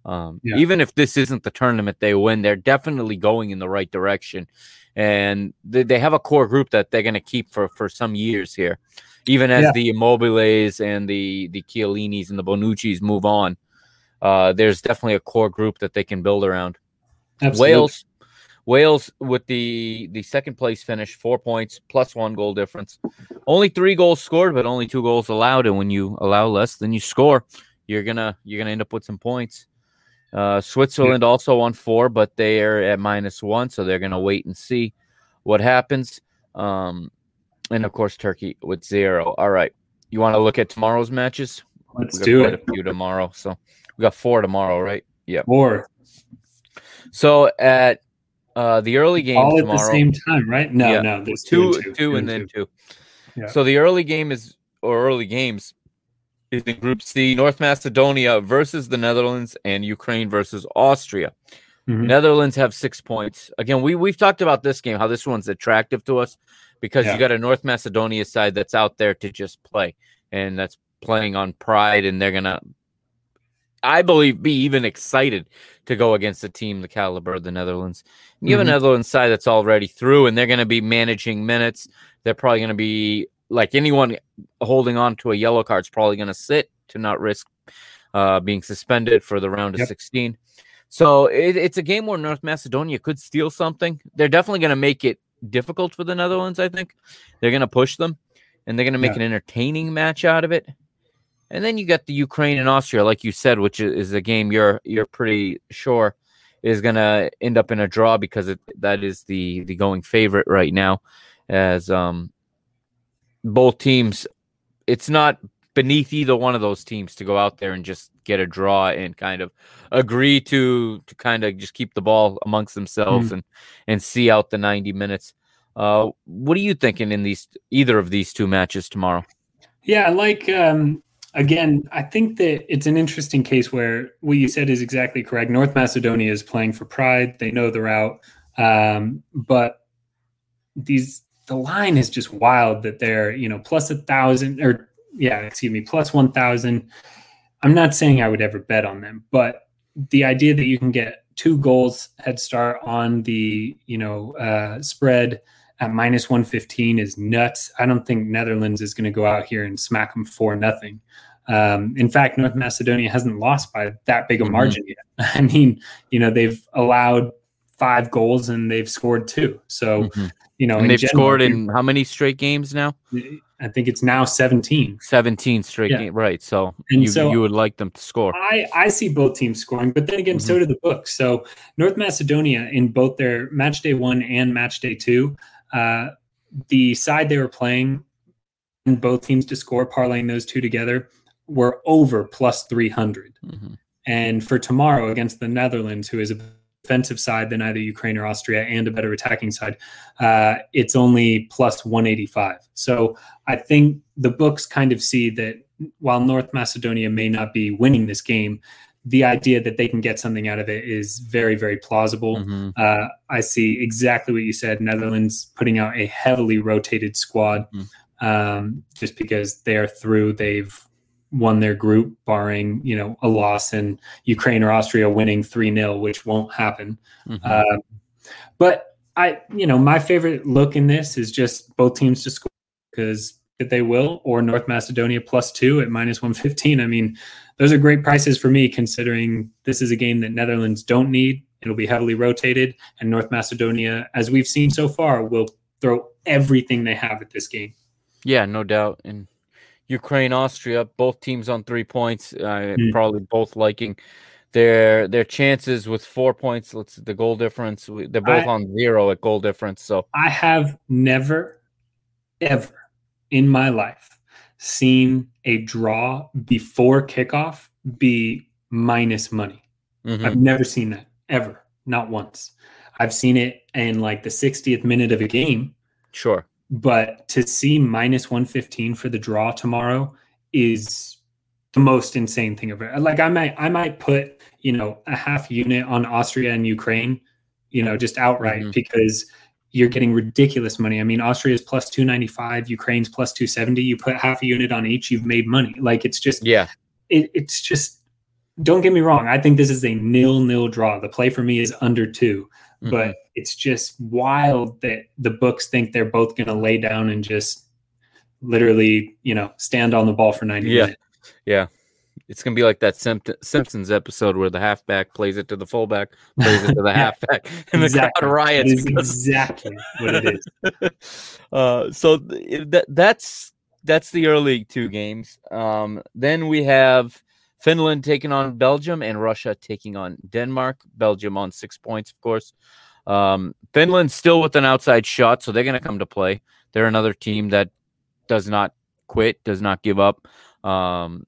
Um, yeah. Even if this isn't the tournament they win, they're definitely going in the right direction, and they, they have a core group that they're going to keep for for some years here. Even as yeah. the Immobiles and the the Chiellinis and the Bonucci's move on, uh, there's definitely a core group that they can build around. Absolutely. Wales, Wales with the the second place finish, four points plus one goal difference. Only three goals scored, but only two goals allowed. And when you allow less than you score, you're gonna you're gonna end up with some points. Uh, Switzerland also on four, but they are at minus one, so they're gonna wait and see what happens. Um, and of course, Turkey with zero. All right, you want to look at tomorrow's matches? Let's do it. A few tomorrow, so we got four tomorrow, right? Yeah, four. So at uh, the early game all tomorrow, at the same time, right? No, yeah. no, there's two, two, and, two, two and, then two. Yeah. So the early game is or early games is in Group C: North Macedonia versus the Netherlands and Ukraine versus Austria. Mm-hmm. Netherlands have six points. Again, we we've talked about this game, how this one's attractive to us because yeah. you got a North Macedonia side that's out there to just play and that's playing on pride, and they're gonna I believe, be even excited to go against a team the caliber of the Netherlands. You mm-hmm. have a mm-hmm. Netherlands side that's already through, and they're going to be managing minutes. They're probably going to be like anyone holding on to a yellow card is probably going to sit to not risk uh, being suspended for the round yep. of 16. So it, it's a game where North Macedonia could steal something. They're definitely going to make it difficult for the Netherlands. I think they're going to push them, and they're going to make yeah. an entertaining match out of it. And then you got the Ukraine and Austria, like you said, which is a game you're you're pretty sure is going to end up in a draw because it, that is the the going favorite right now. As um, both teams, it's not beneath either one of those teams to go out there and just get a draw and kind of agree to to kind of just keep the ball amongst themselves mm. and and see out the 90 minutes. Uh, what are you thinking in these either of these two matches tomorrow? Yeah, like um, again, I think that it's an interesting case where what you said is exactly correct. North Macedonia is playing for pride; they know they're out, um, but these the line is just wild that they're you know plus a thousand or yeah, excuse me, plus one thousand. I'm not saying I would ever bet on them, but the idea that you can get two goals head start on the you know uh, spread at minus 115 is nuts. I don't think Netherlands is going to go out here and smack them for nothing. Um, in fact, North Macedonia hasn't lost by that big a mm-hmm. margin mm-hmm. yet. <laughs> I mean, you know, they've allowed five goals and they've scored two. So, mm-hmm. you know, and they've general, scored in how many straight games now? I think it's now 17. 17 straight yeah. games, right. So you, so you would like them to score. I, I see both teams scoring, but then again, mm-hmm. so do the books. So North Macedonia in both their match day one and match day two, uh, the side they were playing and both teams to score, parlaying those two together, were over plus 300. Mm-hmm. And for tomorrow against the Netherlands, who is a defensive side than either Ukraine or Austria and a better attacking side, uh, it's only plus 185. So I think the books kind of see that while North Macedonia may not be winning this game, the idea that they can get something out of it is very, very plausible. Mm-hmm. Uh, I see exactly what you said. Netherlands putting out a heavily rotated squad mm-hmm. um, just because they're through. They've won their group, barring you know a loss and Ukraine or Austria winning three 0 which won't happen. Mm-hmm. Uh, but I, you know, my favorite look in this is just both teams to score because that they will, or North Macedonia plus two at minus one fifteen. I mean, those are great prices for me considering this is a game that Netherlands don't need. It'll be heavily rotated, and North Macedonia, as we've seen so far, will throw everything they have at this game. Yeah, no doubt. And Ukraine, Austria, both teams on three points. Uh, mm. Probably both liking their their chances with four points. Let's the goal difference. They're both I, on zero at goal difference. So I have never, ever in my life seen a draw before kickoff be minus money. Mm-hmm. I've never seen that ever, not once. I've seen it in like the 60th minute of a game. Sure. But to see minus 115 for the draw tomorrow is the most insane thing ever. Like I might I might put, you know, a half unit on Austria and Ukraine, you know, just outright mm-hmm. because you're getting ridiculous money. I mean, Austria is plus 295, Ukraine's plus 270. You put half a unit on each, you've made money. Like it's just yeah. It, it's just don't get me wrong. I think this is a nil nil draw. The play for me is under 2 mm-hmm. but it's just wild that the books think they're both going to lay down and just literally, you know, stand on the ball for 90 yeah. minutes. Yeah. It's going to be like that Simpsons episode where the halfback plays it to the fullback, plays it to the <laughs> halfback, and exactly. the crowd riots. exactly what it is. <laughs> uh, so th- that that's that's the early two games. Um, then we have Finland taking on Belgium and Russia taking on Denmark. Belgium on six points, of course. Um, Finland still with an outside shot, so they're going to come to play. They're another team that does not quit, does not give up. Um,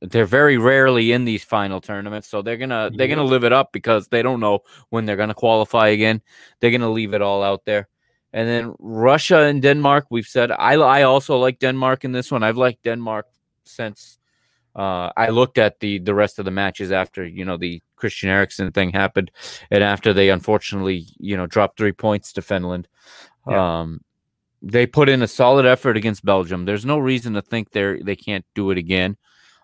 they're very rarely in these final tournaments, so they're gonna they're gonna live it up because they don't know when they're gonna qualify again. They're gonna leave it all out there. And then Russia and Denmark, we've said I I also like Denmark in this one. I've liked Denmark since uh, I looked at the the rest of the matches after you know the Christian Eriksen thing happened, and after they unfortunately, you know, dropped three points to Finland. Yeah. Um, they put in a solid effort against Belgium. There's no reason to think they they can't do it again.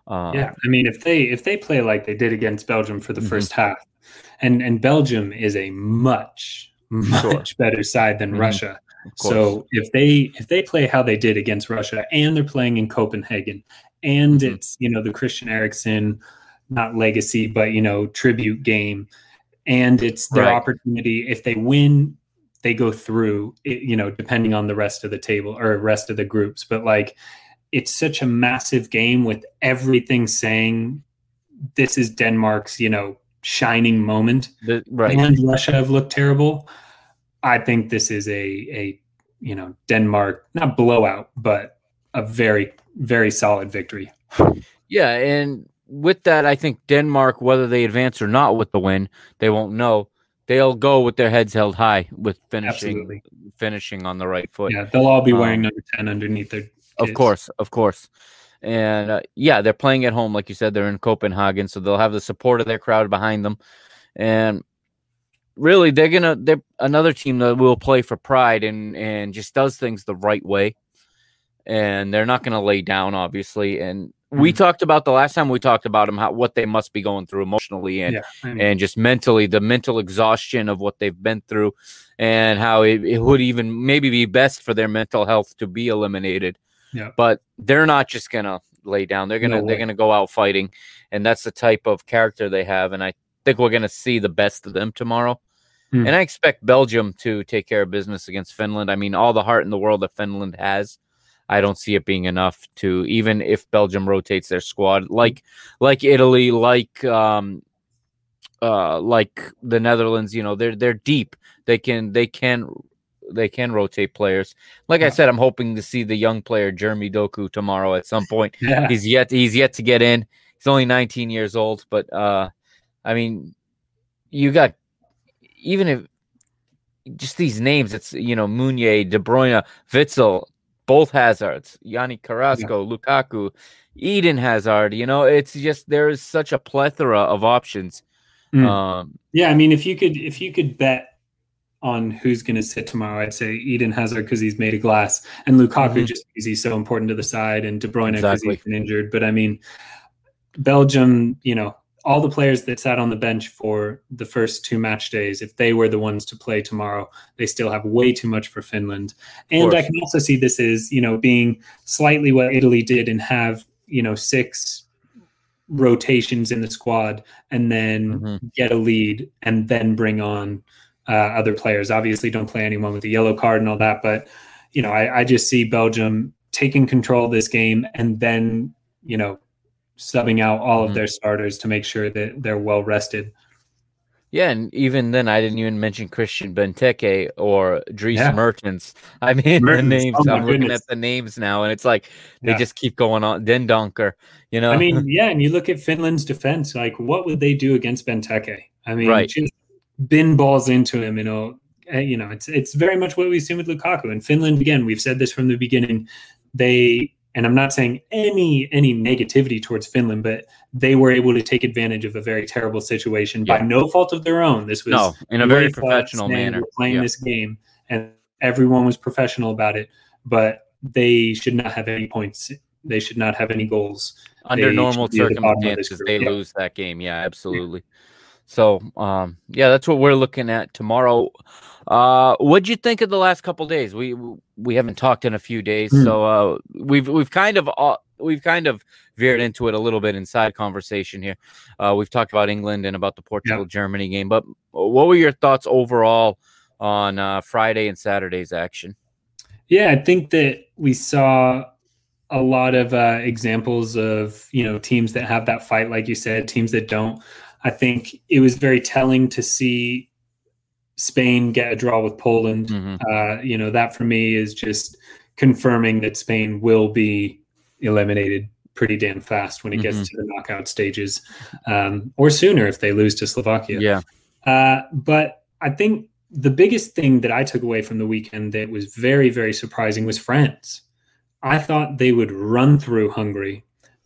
Um, yeah, I mean, if they if they play like they did against Belgium for the mm-hmm. first half, and and Belgium is a much much sure. better side than mm-hmm. Russia. So if they if they play how they did against Russia, and they're playing in Copenhagen, and mm-hmm. it's you know the Christian Eriksen not legacy, but you know, tribute game. And it's their right. opportunity. If they win, they go through, you know, depending on the rest of the table or rest of the groups. But like, it's such a massive game with everything saying this is Denmark's, you know, shining moment. The, right. And Russia have looked terrible. I think this is a a you know Denmark not blowout, but a very very solid victory. Yeah, and with that, I think Denmark, whether they advance or not with the win, they won't know. They'll go with their heads held high with finishing Absolutely. finishing on the right foot. Yeah, they'll all be Um, wearing number ten underneath their. Of course, of course. And uh, yeah, they're playing at home, like you said. They're in Copenhagen, so they'll have the support of their crowd behind them. And really, they're gonna they're another team that will play for pride and and just does things the right way. And they're not gonna lay down, obviously. And we Mhm. talked about the last time we talked about them, how what they must be going through emotionally and Yeah, I mean, and just mentally the mental exhaustion of what they've been through and how it, it would even maybe be best for their mental health to be eliminated Yeah. but they're not just gonna lay down they're gonna No they're gonna go out fighting and that's the type of character they have and i think we're gonna see the best of them tomorrow Hmm. and i expect belgium to take care of business against finland i mean all the heart in the world that finland has I don't see it being enough to even if Belgium rotates their squad like like Italy, like um uh like the Netherlands, you know, they're they're deep. They can they can they can rotate players. Like I said, I'm hoping to see the young player Jeremy Doku tomorrow at some point. <laughs> yeah, He's yet he's yet to get in. He's only 19 years old, but uh I mean you got even if just these names, it's you know Meunier, De Bruyne, Witsel, both Hazards, Yanni Carrasco, Lukaku, Eden Hazard. You know, it's just there is such a plethora of options. Mm. Um, yeah. I mean, if you could if you could bet on who's going to sit tomorrow, I'd say Eden Hazard because he's made of glass, and Lukaku Mhm. just because he's so important to the side, and De Bruyne because Exactly. he's been injured. But I mean, Belgium, you know, all the players that sat on the bench for the first two match days, if they were the ones to play tomorrow, they still have way too much for Finland. And I can also see this as, you know, being slightly what Italy did and have, you know, six rotations in the squad and then Mhm. get a lead and then bring on uh, other players. Obviously, don't play anyone with a yellow card and all that, but you know, I, I just see Belgium taking control of this game and then, you know, subbing out all Mhm. of their starters to make sure that they're well rested. yeah, and even then, I didn't even mention Christian Benteke or Dries Yeah. Mertens. <laughs> I mean, Mertens, the names. oh I'm looking goodness. at the names now, and it's like they Yeah. just keep going on. Dendoncker, you know. I mean, <laughs> yeah, and you look at Finland's defense, like what would they do against Benteke? I mean, Right. just bin balls into him, you know. uh, You know, it's it's very much what we've seen with Lukaku. And Finland, again, we've said this from the beginning. They and I'm not saying any any negativity towards Finland, but they were able to take advantage of a very terrible situation by no fault of their own. This was no, in a very professional manner. Playing Yeah. this game, and everyone was professional about it. But they should not have any points. They should not have any goals. under they normal at the bottom of this circumstances they yeah. lose that game yeah absolutely so um yeah that's what we're looking at tomorrow. Uh what'd you think of the last couple days? We we haven't talked in a few days Hmm. so uh we've we've kind of uh, we've kind of veered into it a little bit inside conversation here. Uh we've talked about england and about the portugal germany game but what were your thoughts overall on uh friday and saturday's action? Yeah, I think that we saw a lot of uh, examples of you know teams that have that fight, like you said, teams that don't. I think it was very telling to see Spain get a draw with Poland. Mhm. Uh, you know that for me is just confirming that Spain will be eliminated pretty damn fast when it gets to the knockout stages, um, or sooner if they lose to Slovakia. yeah Uh, but I think the biggest thing that I took away from the weekend that was very, very surprising was France. I thought they would run through Hungary.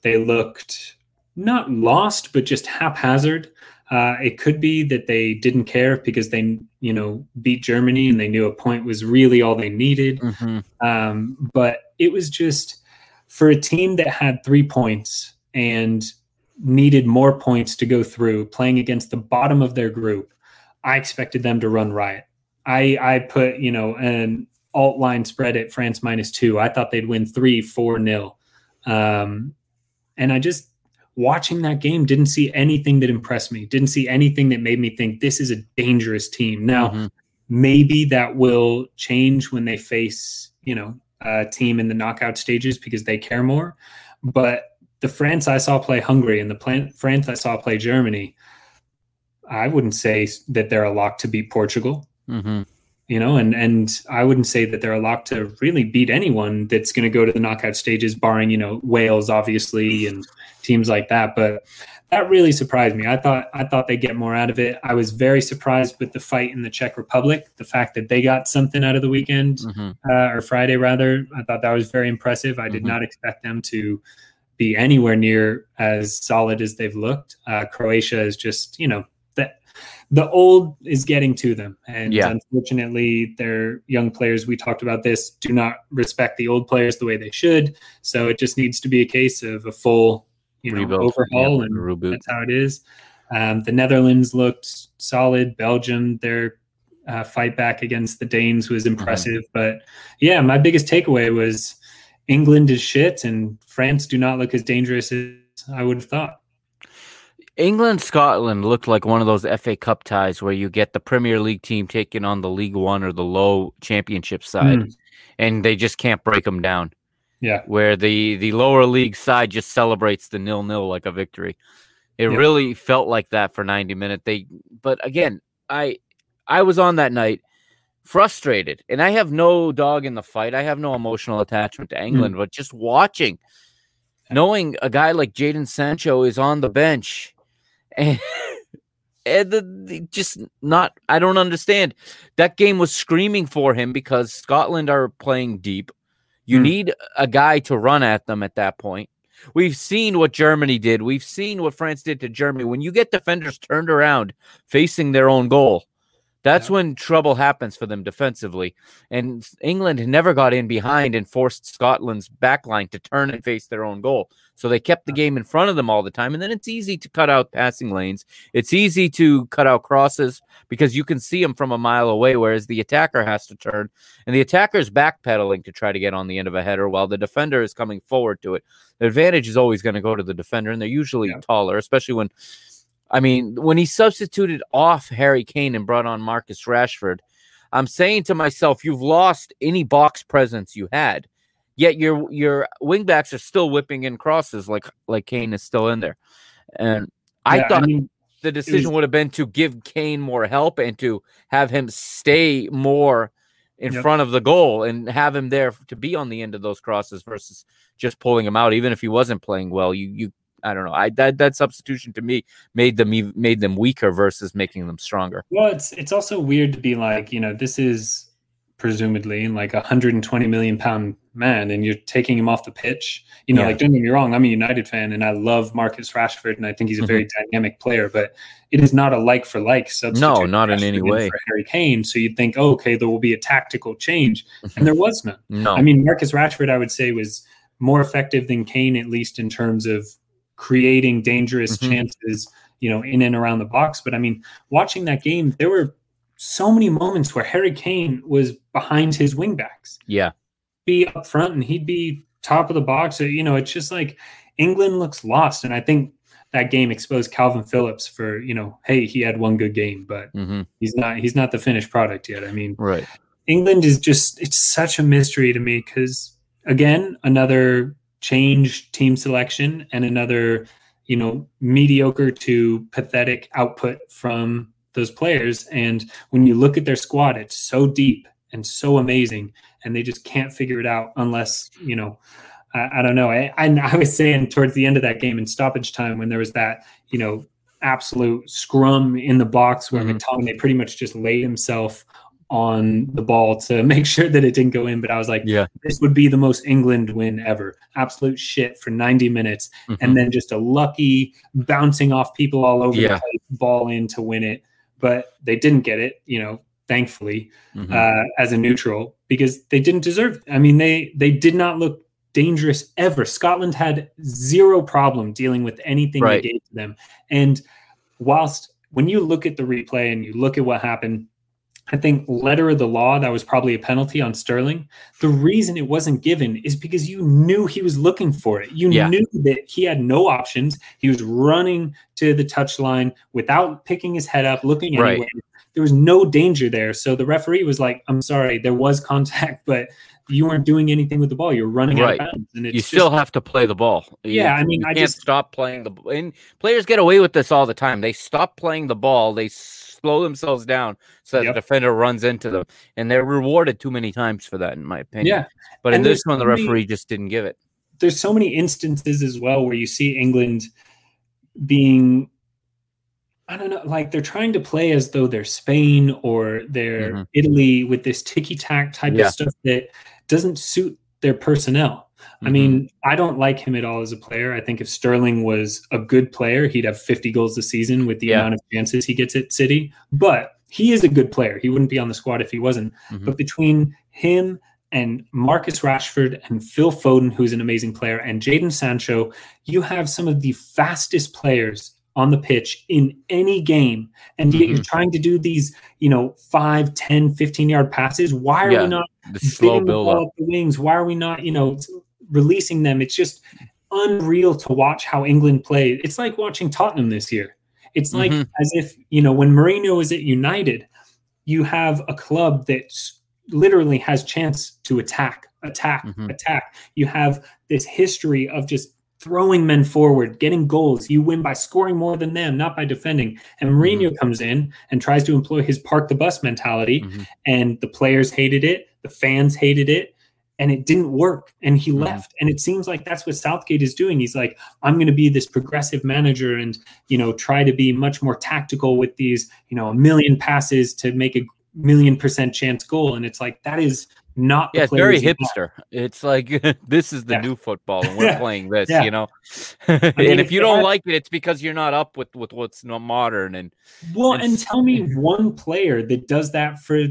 They looked not lost, but just haphazard. Uh, it could be that they didn't care because they, you know, beat Germany and they knew a point was really all they needed. Mhm. Um, but it was just for a team that had three points and needed more points to go through, playing against the bottom of their group. I expected them to run riot. I I put you know an alt line spread at France minus two. I thought they'd win three, four nil, um, and I just watching that game didn't see anything that impressed me. Didn't see anything that made me think this is a dangerous team. Now Mhm. maybe that will change when they face you know a team in the knockout stages because they care more but the france i saw play hungary and the plan- france i saw play germany i wouldn't say that they're a lock to beat portugal Mhm. You know, and and I wouldn't say that they're a lock to really beat anyone that's going to go to the knockout stages, barring you know Wales, obviously, and teams like that. But that really surprised me. I thought I thought they'd get more out of it. I was very surprised with the fight in the Czech Republic, the fact that they got something out of the weekend mm-hmm. uh, or Friday rather. I thought that was very impressive. I did mm-hmm. not expect them to be anywhere near as solid as they've looked. Uh, Croatia is just you know the old is getting to them. And yeah. unfortunately, their young players, we talked about this, do not respect the old players the way they should. So it just needs to be a case of a full, you know, Rebuild. overhaul, yeah, and reboot. that's how it is. Um, the Netherlands looked solid. Belgium, their uh, fight back against the Danes was mm-hmm. impressive. Mm-hmm. But yeah, my biggest takeaway was England is shit, and France do not look as dangerous as I would have thought. England Scotland looked like one of those FA Cup ties where you get the Premier League team taking on the League One or the low championship side, mm. and they just can't break them down. Yeah, where the the lower league side just celebrates the nil nil like a victory. It yeah. really felt like that for ninety minutes. They, but again, I I was on that night frustrated, and I have no dog in the fight. I have no emotional attachment to England, mm. but just watching, knowing a guy like Jadon Sancho is on the bench and, and just not I don't understand. That game was screaming for him because Scotland are playing deep. You hmm. need a guy to run at them at that point. We've seen what Germany did. We've seen what France did to Germany. When you get defenders turned around facing their own goal, that's yeah. when trouble happens for them defensively. And England never got in behind and forced Scotland's backline to turn and face their own goal. So they kept the game in front of them all the time. And then it's easy to cut out passing lanes. It's easy to cut out crosses because you can see them from a mile away, whereas the attacker has to turn. And the attacker is backpedaling to try to get on the end of a header while the defender is coming forward to it. The advantage is always going to go to the defender, and they're usually yeah. taller, especially when I mean, when he substituted off Harry Kane and brought on Marcus Rashford, I'm saying to myself, you've lost any box presence you had. Yet your your wingbacks are still whipping in crosses like like Kane is still in there. And I yeah, thought I mean, the decision was, would have been to give Kane more help and to have him stay more in yep. front of the goal and have him there to be on the end of those crosses versus just pulling him out even if he wasn't playing well you you I don't know. I that that substitution to me made them made them weaker versus making them stronger. Well, it's it's also weird to be like, you know, this is presumably in like a 120 million pound man and you're taking him off the pitch. You know, yeah. like don't get me wrong, I'm a United fan and I love Marcus Rashford and I think he's a very mm-hmm. dynamic player, but it is not a like for like substitute. No, not Rashford in any way. For Harry Kane. So you'd think, oh, okay, there will be a tactical change. and there was none. No. I mean, Marcus Rashford, I would say, was more effective than Kane, at least in terms of creating dangerous mm-hmm. chances, you know, in and around the box. But I mean, watching that game, there were so many moments where Harry Kane was behind his wingbacks. Yeah. Be up front and he'd be top of the box. You know, it's just like England looks lost. And I think that game exposed Kalvin Phillips for, you know, hey, he had one good game, but mm-hmm. he's not he's not the finished product yet. I mean, right. England is just it's such a mystery to me because again, another change team selection and another, you know, mediocre to pathetic output from those players. And when you look at their squad, it's so deep and so amazing, and they just can't figure it out unless, you know, I, I don't know. I, I <laughs> was saying towards the end of that game in stoppage time when there was that, you know, absolute scrum in the box where mm-hmm. McTominay pretty much just laid himself on the ball to <laughs> make sure that it didn't go in. But I was like, yeah, this would be the most England win ever. Absolute shit for 90 minutes. Mm-hmm. And then just a lucky bouncing off people all over yeah. the place, ball in to win it. But they didn't get it, you know, thankfully, mm-hmm. uh, as a neutral because they didn't deserve it. I mean, they they did not look dangerous ever. Scotland had zero problem dealing with anything right. they gave to them. And whilst when you look at the replay and you look at what happened, I think letter of the law, that was probably a penalty on Sterling. The reason it wasn't given is because you knew he was looking for it. You yeah. knew that he had no options. He was running to the touchline without picking his head up, looking right. anywhere. There was no danger there. So the referee was like, I'm sorry, there was contact, <laughs> but you weren't doing anything with the ball. You're running right. out of bounds. And you still just, have to play the ball. Yeah, I mean, you I can't just stop playing the ball. and players get away with this all the time. They stop playing the ball. They slow themselves down so that Yep. the defender runs into them, and they're rewarded too many times for that, in my opinion. Yeah. But in this one, the so many- referee just didn't give it. there's so many instances as well where you see England being I don't know, like they're trying to play as though they're Spain or they're Mhm. Italy with this ticky tack type Yeah. of stuff that doesn't suit their personnel. I Mhm. mean, I don't like him at all as a player. I think if Sterling was a good player, he'd have 50 goals a season with the Yeah. amount of chances he gets at City. But he is a good player. He wouldn't be on the squad if he wasn't. Mhm. But between him and Marcus Rashford and Phil Foden, who's an amazing player, and Jadon Sancho, you have some of the fastest players on the pitch in any game. And yet you're Mhm. trying to do these, you know, 5, 10, 15 yard passes. Why are Yeah, we not the slow build ball up. up the wings? Why are we not, you know, releasing them? It's just unreal to watch how England play. It's like watching Tottenham this year. It's like Mhm. as if, you know, when Mourinho was at United, you have a club that literally has chance to attack, attack, Mhm. attack. You have this history of just throwing men forward, getting goals. You win by scoring more than them, not by defending. And Mourinho comes in and tries to employ his park the bus mentality, Mhm. and the players hated it, the fans hated it, and it didn't work. And he Mhm. left. And it seems like that's what Southgate is doing. He's like, I'm going to be this progressive manager and you know try to be much more tactical with these you know a million passes to make a million percent chance goal. And it's like that is not Yeah, it's very hipster. It's like <laughs> this is the Yeah. new football, and <laughs> we're Yeah. playing this. Yeah. You know, <laughs> mean, and if you don't like it, it's because you're not up with with what's not modern. And Well, And and tell me one player that does that for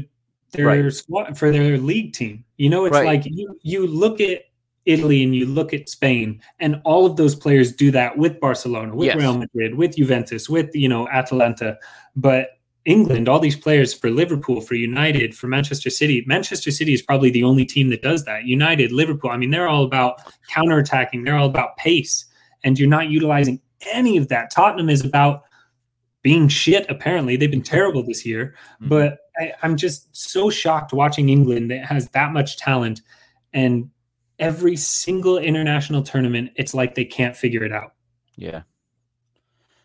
their Right. squad for their league team. You know, it's Right. like you you look at Italy and you look at Spain, and all of those players do that with Barcelona, with Yes. Real Madrid, with Juventus, with you know Atalanta. But England, all these players for Liverpool, for United, for Manchester City. Manchester City is probably the only team that does that. United, Liverpool. I mean, they're all about counterattacking. They're all about pace, and you're not utilizing any of that. Tottenham is about being shit. Apparently, they've been terrible this year. Mhm. But I, I'm just so shocked watching England that has that much talent, and every single international tournament, it's like they can't figure it out. Yeah.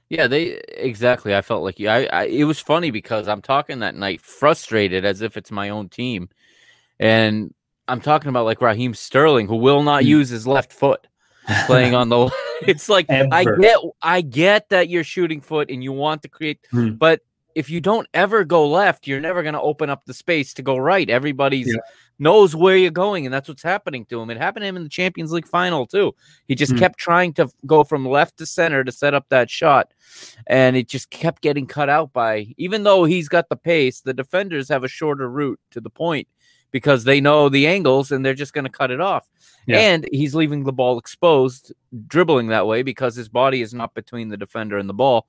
Yeah, they exactly. I felt like I, I. It was funny because I'm talking that night, frustrated as if it's my own team, and I'm talking about like Raheem Sterling, who will not Mm. use his left foot playing <laughs> on the. <laughs> It's like I get, I get that you're shooting foot and you want to create, Mm. but if you don't ever go left, you're never going to open up the space to go right. Everybody's Yeah. knows where you're going, and that's what's happening to him. It happened to him in the Champions League final too. He just Mm. kept trying to go from left to center to set up that shot, and it just kept getting cut out by. Even though he's got the pace, the defenders have a shorter route to the point because they know the angles and they're just going to cut it off. Yeah. And he's leaving the ball exposed, dribbling that way because his body is not between the defender and the ball.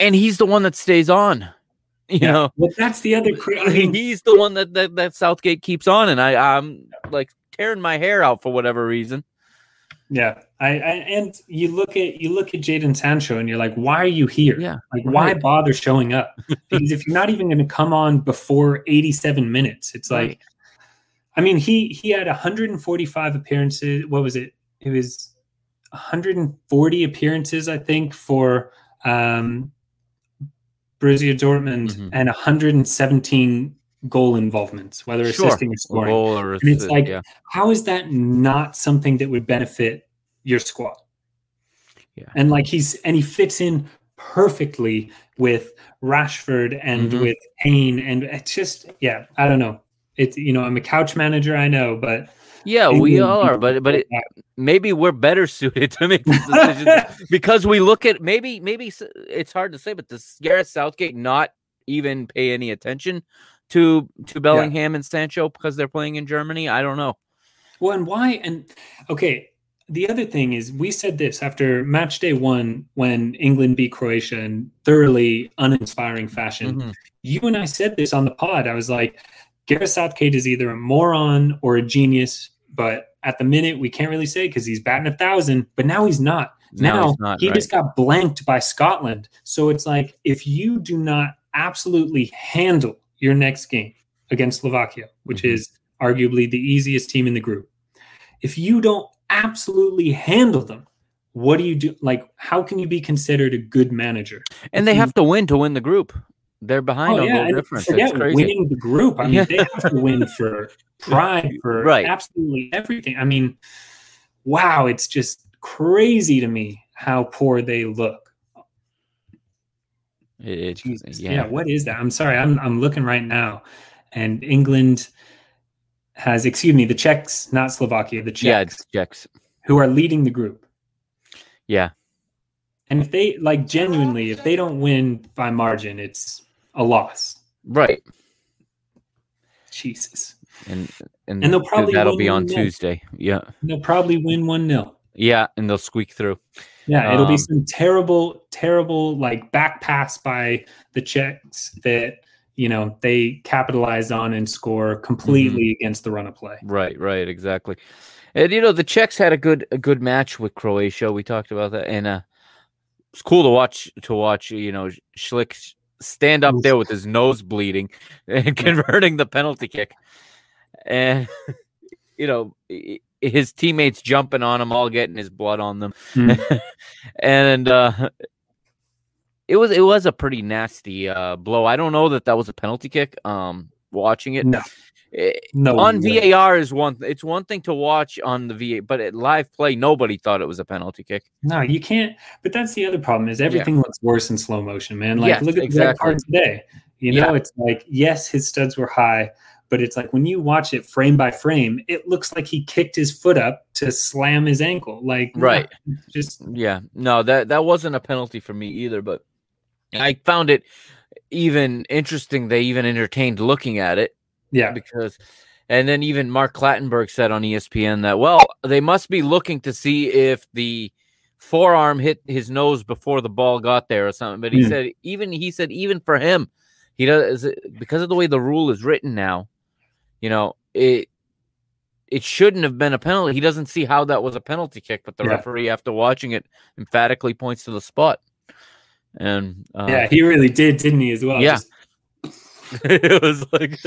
And he's the one that stays on. You Yeah. know, Well, that's the other. Cra- I mean, he's the one that, that that Southgate keeps on, and I I'm like tearing my hair out for whatever reason. Yeah, I, I and you look at you look at Jadon Sancho, and you're like, why are you here? Yeah, Like, why bother showing up? <laughs> Because if you're not even going to come on before 87 minutes, it's like, Right. I mean, he he had 145 appearances. What was it? It was 140 appearances, I think, for um, Borussia Dortmund, Mhm. and 117 goal involvements, whether Sure. assisting or scoring. Goal or And it's like, yeah. How is that not something that would benefit your squad? Yeah. And like he's and he fits in perfectly with Rashford and Mhm. with Kane, and it's just yeah, I don't know. It's you know I'm a couch manager, I know, but Yeah, we all are, but but it, maybe we're better <laughs> suited to make this decision <laughs> because we look at maybe maybe it's hard to say, but does Gareth Southgate not even pay any attention to to Bellingham and Sancho because they're playing in Germany? I don't know. Well, and why? And okay, the other thing is, we said this after match day one when England beat Croatia in thoroughly uninspiring fashion. Mhm. You and I said this on the pod. I was like, Gareth Southgate is either a moron or a genius, but at the minute we can't really say because he's batting a thousand. But now he's not. Now Now, he's not, he right. just got blanked by Scotland. So it's like if you do not absolutely handle your next game against Slovakia, which Mhm. is arguably the easiest team in the group, if you don't absolutely handle them, what do you do? Like, how can you be considered a good manager? And they have to win to win the group. They're behind Oh on yeah, goal difference. forget It's crazy. winning the group. I mean, Yeah. they have to win <laughs> for pride, for Right. absolutely everything. I mean, wow, it's just crazy to me how poor they look. It- it's- Jesus. yeah. Yeah. what is that? I'm sorry, I'm I'm looking right now, and England has, excuse me, the Czechs, not Slovakia, the Yeah, Czechs, who are leading the group. Yeah. And if they like genuinely, if they don't win by margin, it's a loss. Right. Jesus. And and, And they'll probably that'll be on. Tuesday. Yeah. They'll probably win 1 0. Yeah, and they'll squeak through. Yeah, it'll be Um, some terrible, terrible like back pass by the Czechs that you know they capitalize on and score completely against the run of play. Right, right, exactly. And you know, the Czechs had a good a good match with Croatia. We talked about that, and uh, it's cool to watch to watch. You know, Schick stand up there with his nose bleeding and <laughs> converting the penalty kick, and <laughs> you know his teammates jumping on him, all getting his blood on them, Mm. <laughs> and uh, it was it was a pretty nasty uh, blow. I don't know that that was a penalty kick. Um, watching it, No, Eh, no, on way. VAR is one. It's one thing to watch on the VA, but at live play, nobody thought it was a penalty kick. No, you can't. But that's the other problem is everything looks worse in slow motion, man. Like Yes, look at exactly. card today. You know, Yeah. it's like yes, his studs were high, but it's like when you watch it frame by frame, it looks like he kicked his foot up to slam his ankle. Like Right. just Yeah, no, that that wasn't a penalty for me either. But I found it even interesting. They even entertained looking at it yeah, because, and then even Mark Clattenburg said on ESPN that well, they must be looking to see if the forearm hit his nose before the ball got there or something. But he Hmm. said even he said even for him, he does because of the way the rule is written now. You know it. It shouldn't have been a penalty. He doesn't see how that was a penalty kick, but the Yeah. referee, after watching it, emphatically points to the spot. And uh, yeah, he really did, didn't he? As well. Yeah. Just- <laughs> it was like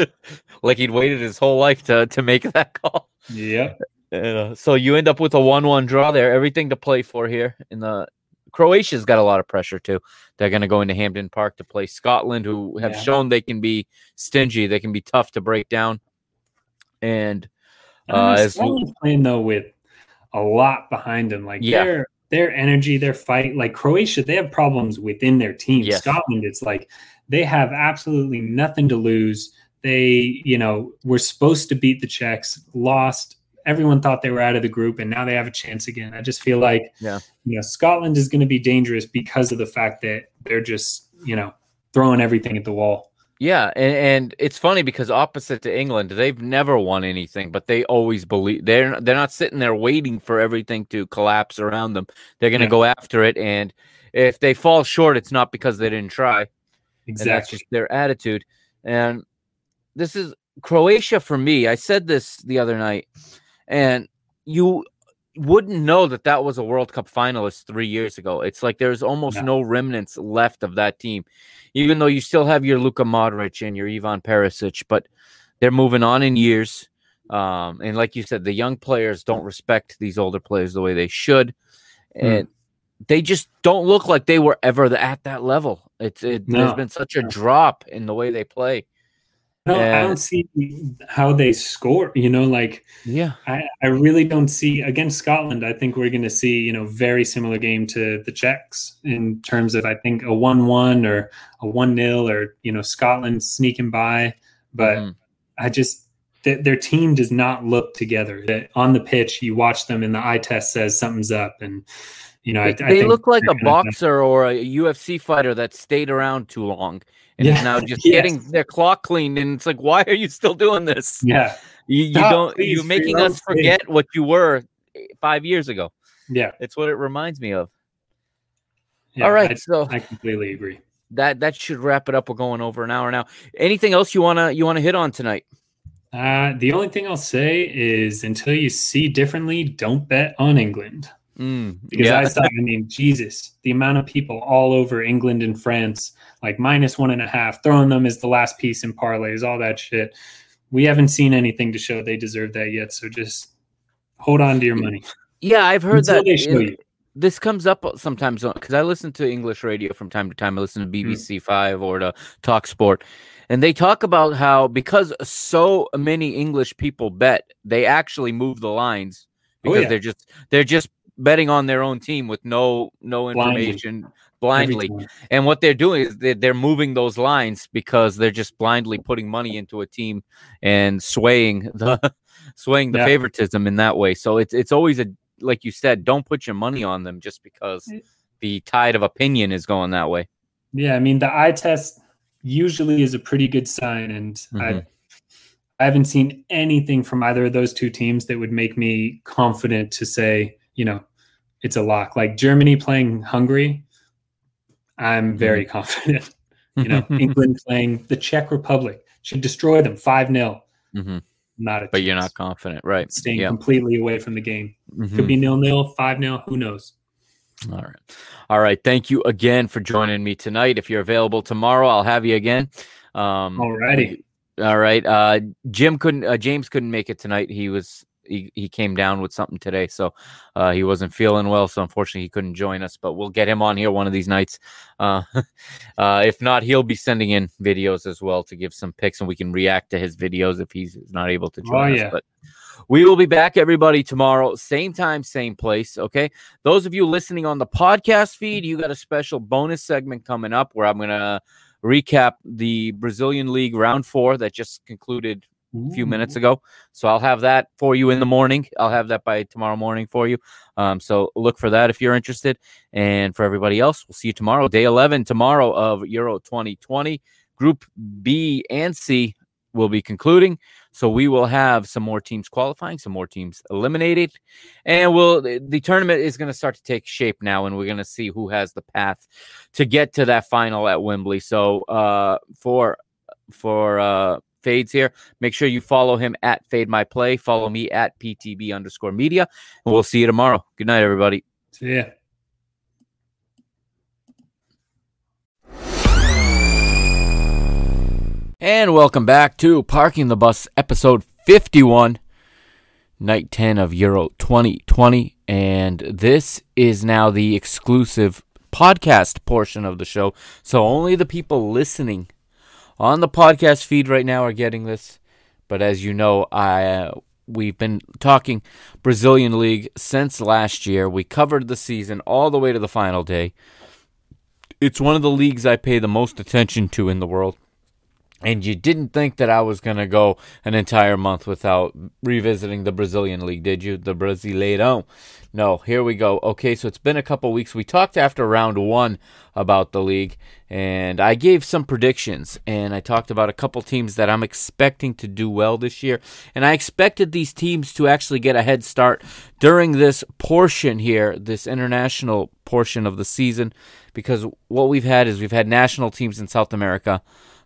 like he'd waited his whole life to to make <laughs> that call. Yeah. And, uh, so you end up with a one-one draw there. Everything to play for here. In the Croatia's got a lot of pressure too. They're going to go into Hampden Park to play Scotland, who have Yeah. shown they can be stingy. They can be tough to break down. And I don't know, uh, as Scotland's playing though with a lot behind them. Like Yeah. their their energy, their fight. Like Croatia, they have problems within their team. Yes. Scotland, it's like they have absolutely nothing to lose. They, you know, were supposed to beat the Czechs, lost. Everyone thought they were out of the group, and now they have a chance again. I just feel like, Yeah. you know, Scotland is going to be dangerous because of the fact that they're just, you know, throwing everything at the wall. Yeah, and, and it's funny because opposite to England, they've never won anything, but they always believe they're they're not sitting there waiting for everything to collapse around them. They're going to Yeah. go after it, and if they fall short, it's not because they didn't try. And that's just their attitude. And this is Croatia for me. I said this the other night, and you wouldn't know that that was a World Cup finalist three years ago. It's like there's almost No. no remnants left of that team, even though you still have your Luka Modric and your Ivan Perisic, but they're moving on in years. Um, and like you said, the young players don't respect these older players the way they should, Hmm. and they just don't look like they were ever at that level. It's it, there's No. been such a drop in the way they play. No, I don't see how they score. You know, like Yeah, I, I really don't see against Scotland. I think we're going to see you know very similar game to the Czechs in terms of I think a one-one or a one-nil or you know Scotland sneaking by. But Mhm. I just th- their team does not look together. That on the pitch, you watch them and the eye test says something's up, and you know I, they, I they look like a boxer or a UFC fighter that stayed around too long and is Yeah, now just <laughs> yes. getting their clock cleaned. And it's like, why are you still doing this? Yeah, You, you Stop, don't. please, You're making us forget what you were eh, five years ago. yeah, It's what it reminds me of. yeah. All right, I, so I completely agree. that that should wrap it up. We're going over an hour now. Anything else you wanna you wanna hit on tonight? Uh, the only thing I'll say is until you see differently, don't bet on England. Mm, Because yeah, I saw, I mean, Jesus, the amount of people all over England and France, like minus one and a half, throwing them as the last piece in parlays, all that shit. We haven't seen anything to show they deserve that yet. So just hold on to your money. yeah. I've heard Until that they show you. this comes up sometimes because I listen to English radio from time to time. I listen to BBC mm. Five or to Talk Sport, and they talk about how because so many English people bet, they actually move the lines oh, because oh, yeah. they're just they're just betting on their own team with no no information blindly. Blindly. And what they're doing is they're, they're moving those lines because they're just blindly putting money into a team and swaying the <laughs> swaying the yeah. favoritism in that way. So it's it's always a like you said, don't put your money on them just because the tide of opinion is going that way. Yeah, I mean the eye test usually is a pretty good sign, and mm-hmm. I I haven't seen anything from either of those two teams that would make me confident to say, you know, it's a lock. Like Germany playing Hungary, I'm very mm-hmm. confident. <laughs> you know, England <laughs> playing the Czech Republic should destroy them 5 0. Mm-hmm. Not but chance. you're not confident, right? Staying completely away from the game. Mm-hmm. Could be nil nil, 5 0, who knows? All right. All right. Thank you again for joining me tonight. If you're available tomorrow, I'll have you again. Um, Alrighty. All right. Uh, Jim couldn't, uh, James couldn't make it tonight. He was he, he came down with something today, so uh, he wasn't feeling well. So unfortunately, he couldn't join us. But we'll get him on here one of these nights. Uh, <laughs> uh, if not, he'll be sending in videos as well to give some picks, and we can react to his videos if he's not able to join oh, yeah. us. But we will be back, everybody, tomorrow, same time, same place. Okay. Those of you listening on the podcast feed, you got a special bonus segment coming up where I'm gonna recap the Brazilian League round four that just concluded a few minutes ago. So I'll have that for you in the morning. I'll have that by tomorrow morning for you. Um, so look for that if you're interested. And for everybody else, we'll see you tomorrow, day 11 tomorrow of Euro 2020. Group B and C will be concluding. So we will have some more teams qualifying, some more teams eliminated, and we'll the tournament is going to start to take shape now, and we're going to see who has the path to get to that final at Wembley. So uh, for for uh, Fades here. Make sure you follow him at Fade My Play. Follow me at PTB underscore media. And we'll see you tomorrow. Good night, everybody. See ya. And welcome back to Parking the Bus, episode 51, night 10 of Euro 2020. And this is now the exclusive podcast portion of the show. So only the people listening on the podcast feed right now are getting this. But as you know, I uh, we've been talking Brazilian League since last year. We covered the season all the way to the final day. It's one of the leagues I pay the most attention to in the world. And you didn't think that I was going to go an entire month without revisiting the Brazilian league, did you? The Brasileirão. No, here we go. Okay, so it's been a couple weeks. We talked after round one about the league, and I gave some predictions, and I talked about a couple teams that I'm expecting to do well this year. And I expected these teams to actually get a head start during this portion here, this international portion of the season, because what we've had is we've had national teams in South America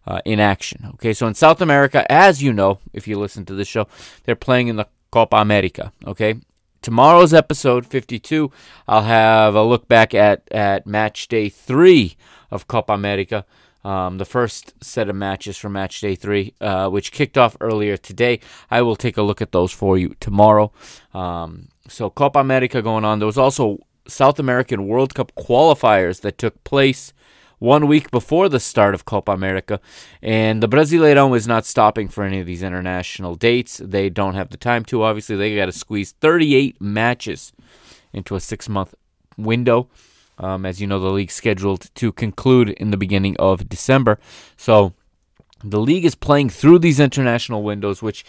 uh, in action. Okay, so in South America, as you know, if you listen to the show, they're playing in the Copa America. Okay, tomorrow's episode 52, I'll have a look back at at match day three of Copa America. Um, the first set of matches for match day three, uh, which kicked off earlier today. I will take a look at those for you tomorrow. Um, so Copa America going on. There was also South American World Cup qualifiers that took place one week before the start of Copa America. And the Brasileirão is not stopping for any of these international dates. They don't have the time to. Obviously, they got to squeeze 38 matches into a six month window. Um, as you know, the league scheduled to conclude in the beginning of December. So the league is playing through these international windows, which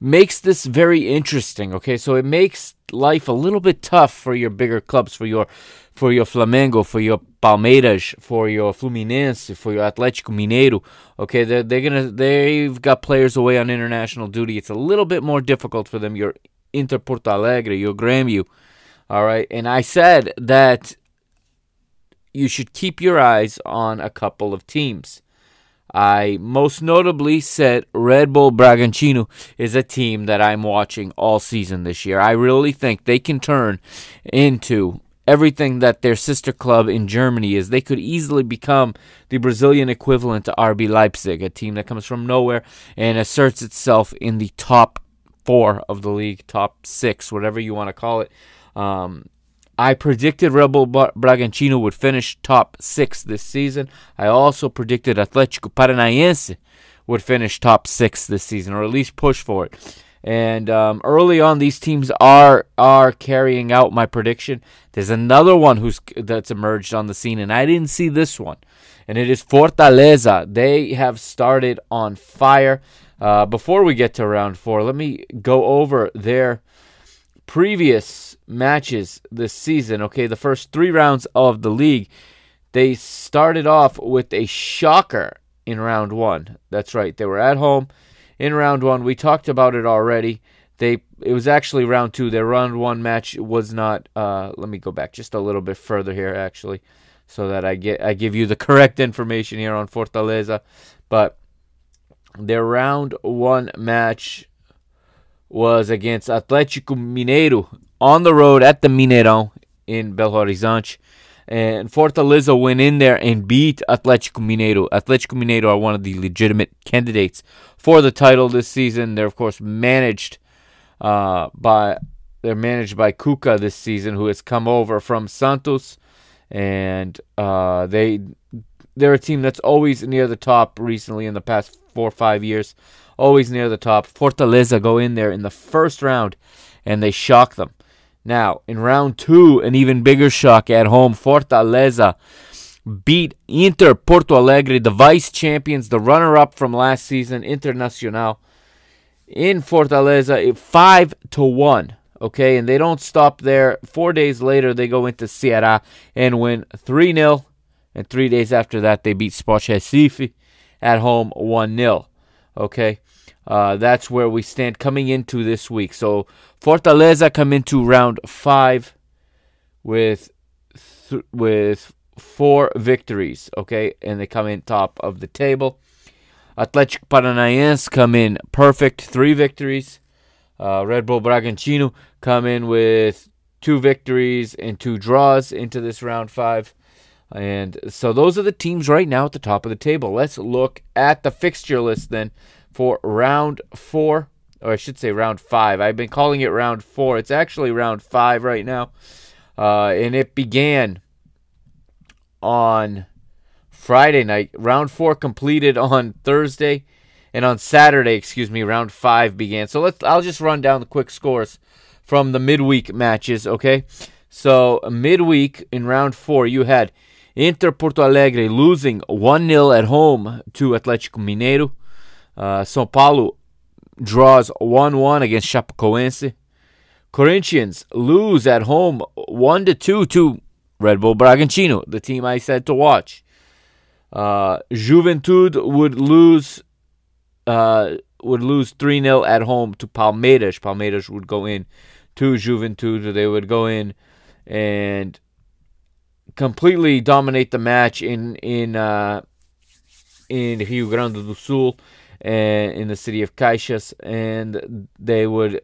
makes this very interesting. Okay, so it makes life a little bit tough for your bigger clubs, for your for your Flamengo, for your Palmeiras, for your Fluminense, for your Atlético Mineiro. Okay, they're, they're gonna they've got players away on international duty. It's a little bit more difficult for them. Your Inter Porto Alegre, your Grêmio. All right, and I said that you should keep your eyes on a couple of teams. I most notably said Red Bull Bragantino is a team that I'm watching all season this year. I really think they can turn into everything that their sister club in Germany is. They could easily become the Brazilian equivalent to RB Leipzig, a team that comes from nowhere and asserts itself in the top four of the league, top six, whatever you want to call it. Um, I predicted Red Bull Bragantino would finish top six this season. I also predicted Athletico Paranaense would finish top six this season, or at least push for it. And um, early on, these teams are are carrying out my prediction. There's another one who's that's emerged on the scene, and I didn't see this one, and it is Fortaleza. They have started on fire. Uh, before we get to round four, let me go over their previous matches this season. Okay, the first three rounds of the league, they started off with a shocker in round one. That's right, they were at home in round one. We talked about it already. They it was actually round two. Their round one match was not. Uh, let me go back just a little bit further here, actually, so that I get I give you the <laughs> correct information here on Fortaleza. But their round one match was against Atlético Mineiro on the road at the Mineirão in Belo Horizonte. And Fortaleza went in there and beat Atlético Mineiro. Atlético Mineiro are one of the legitimate candidates for the title this season. They're of course managed uh, by they're managed by Cuca this season, who has come over from Santos, and uh, they they're a team that's always near the top recently in the past four or five years, always near the top. Fortaleza go in there in the first round, and they shock them. Now in round two, an even bigger shock at home. Fortaleza beat Inter Porto Alegre, the vice champions, the runner up from last season, Internacional, in Fortaleza, 5 to 1. Okay, and they don't stop there. Four days later, they go into Ceará and win 3 0. And three days after that, they beat Sport Recife at home 1 0. Okay, uh, that's where we stand coming into this week. So Fortaleza come into round five with th- with four victories, okay, and they come in top of the table. Athletico Paranaense come in perfect, three victories. Uh, Red Bull Bragantino come in with two victories and two draws into this round five. And so those are the teams right now at the top of the table. Let's look at the fixture list then for round four, or I should say round five. I've been calling it round four. It's actually round five right now. Uh, and it began on Friday night. Round four completed on Thursday, and on Saturday, excuse me, round five began. So let's. I'll just run down the quick scores from the midweek matches. Okay, so midweek in round four, you had Inter Porto Alegre losing one 0 at home to Atlético Mineiro. Uh, São Paulo draws one one against Chapecoense. Corinthians lose at home one to two to Red Bull Bragantino, the team I said to watch. Uh, Juventude would lose uh, would lose 3 0 at home to Palmeiras. Palmeiras would go in to Juventude. They would go in and completely dominate the match in in uh, in Rio Grande do Sul and in the city of Caxias, and they would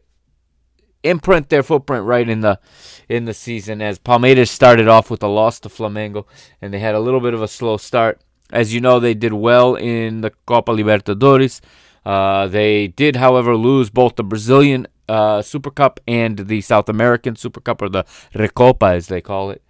imprint their footprint right in the in the season as Palmeiras started off with a loss to Flamengo and they had a little bit of a slow start. As you know, they did well in the Copa Libertadores. Uh, they did, however, lose both the Brazilian uh, Super Cup and the South American Super Cup, or the Recopa as they call it.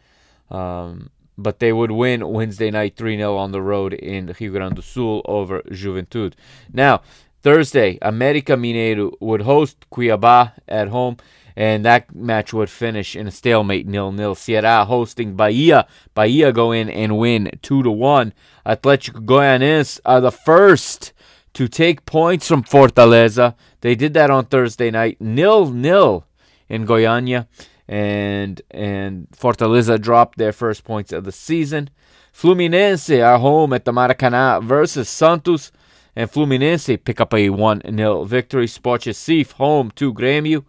Um, but they would win Wednesday night 3 0 on the road in Rio Grande do Sul over Juventude. Now, Thursday, America Mineiro would host Cuiabá at home, and that match would finish in a stalemate, nil nil. Ceará hosting Bahia. Bahia go in and win two to one. Atlético Goianiense are the first to take points from Fortaleza. They did that on Thursday night, nil nil in Goiânia, and and Fortaleza dropped their first points of the season. Fluminense are home at the Maracanã versus Santos and Fluminense pick up a 1 0 victory. Sport Recife home to Grêmio,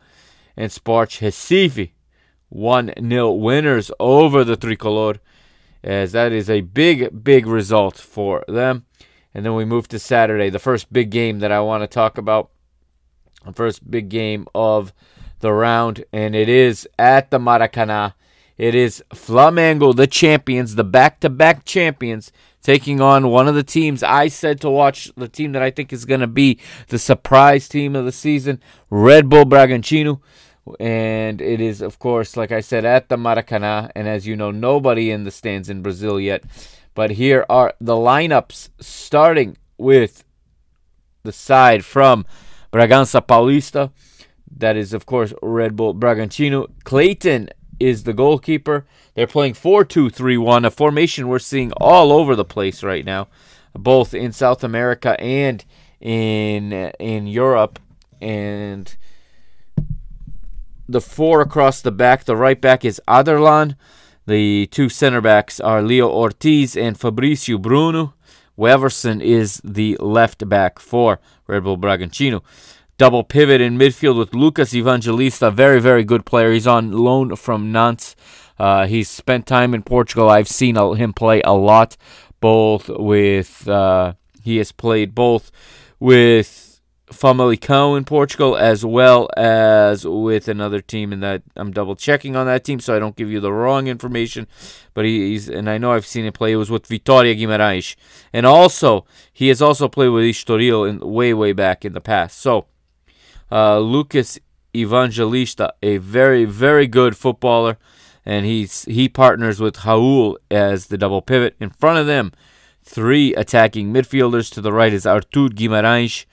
and Sport Recife 1 0 winners over the Tricolor, as that is a big, big result for them. And then we move to Saturday, the first big game that I want to talk about, the first big game of the round, and it is at the Maracanã. It is Flamengo, the champions, the back to back champions, taking on one of the teams I said to watch, the team that I think is going to be the surprise team of the season, Red Bull Bragantino. And it is, of course, like I said, at the Maracanã. And as you know, nobody in the stands in Brazil yet. But here are the lineups starting with the side from Bragança Paulista. That is, of course, Red Bull Bragantino. Clayton is the goalkeeper. They're playing 4 2 3 1, a formation we're seeing all over the place right now, both in South America and in in Europe. And the four across the back, the right back is Aderlan. The two center backs are Leo Ortiz and Fabricio Bruno. Weverson is the left back for Red Bull Bragantino. Double pivot in midfield with Lucas Evangelista, very, very good player. He's on loan from Nantes. Uh, he's spent time in Portugal. I've seen him play a lot, both with, uh, he has played both with Famalicão in Portugal as well as with another team and that I'm double checking on that team so I don't give you the wrong information but he, he's and I know I've seen him play it was with Vitória Guimarães and also he has also played with Estoril in way way back in the past so uh, Lucas Evangelista a very very good footballer and he's he partners with Raul as the double pivot. In front of them three attacking midfielders. To the right is Artur Guimarães.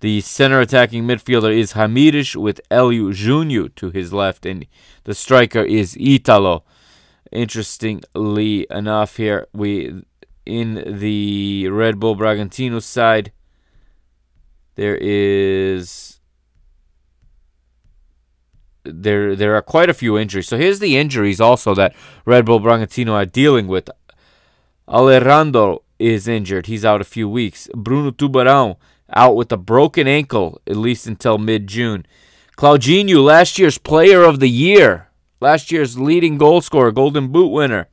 The center attacking midfielder is Ramires with Hélio Júnior to his left, and the striker is Ytalo. Interestingly enough, here we in the Red Bull Bragantino side, there is there there are quite a few injuries. So here's the injuries also that Red Bull Bragantino are dealing with. Alejandro is injured; he's out a few weeks. Bruno Tubarão out with a broken ankle, at least until mid June. Claudinho, last year's player of the year, last year's leading goal scorer, Golden Boot winner.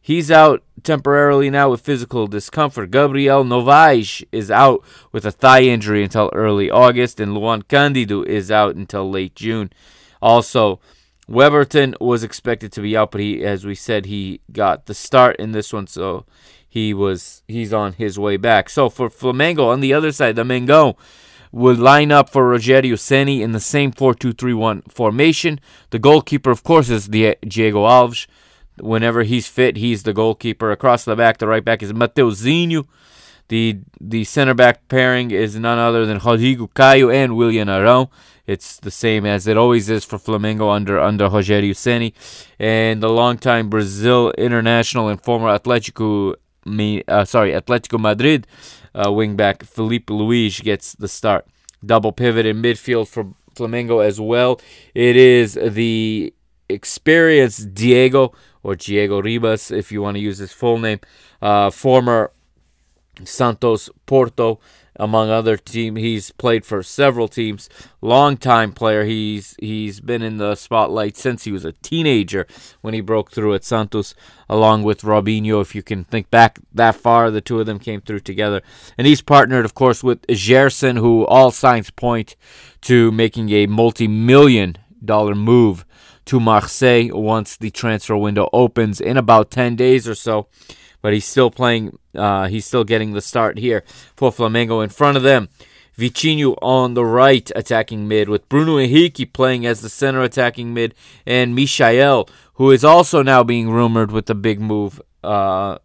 He's out temporarily now with physical discomfort. Gabriel Novaes is out with a thigh injury until early August, and Luan Candido is out until late June. Also, Weverton was expected to be out, but he, as we said, he got the start in this one, so he was he's on his way back. So for Flamengo on the other side, the Mengão would line up for Rogerio Ceni in the same 4-2-3-1 formation. The goalkeeper, of course, is Diego Alves. Whenever he's fit, he's the goalkeeper. Across the back, the right back is Matheuzinho. The the center back pairing is none other than Rodrigo Caio and Willian Arão. It's the same as it always is for Flamengo under under Rogério Ceni, and the longtime Brazil international and former Atletico me, uh, sorry, Atletico Madrid uh, wingback Filipe Luis gets the start. Double pivot in midfield for Flamengo as well. It is the experienced Diego or Diego Ribas, if you want to use his full name, uh, former Santos Porto among other team. He's played for several teams. Long time player. He's he's been in the spotlight since he was a teenager when he broke through at Santos, along with Robinho. If you can think back that far, the two of them came through together. And he's partnered, of course, with Gerson, who all signs point to making a multi-million dollar move to Marseille once the transfer window opens in about 10 days or so but he's still playing. Uh, he's still getting the start here for Flamengo. In front of them, Vitinho on the right attacking mid, with Bruno Henrique playing as the center attacking mid, and Michael, who is also now being rumored with the big move uh,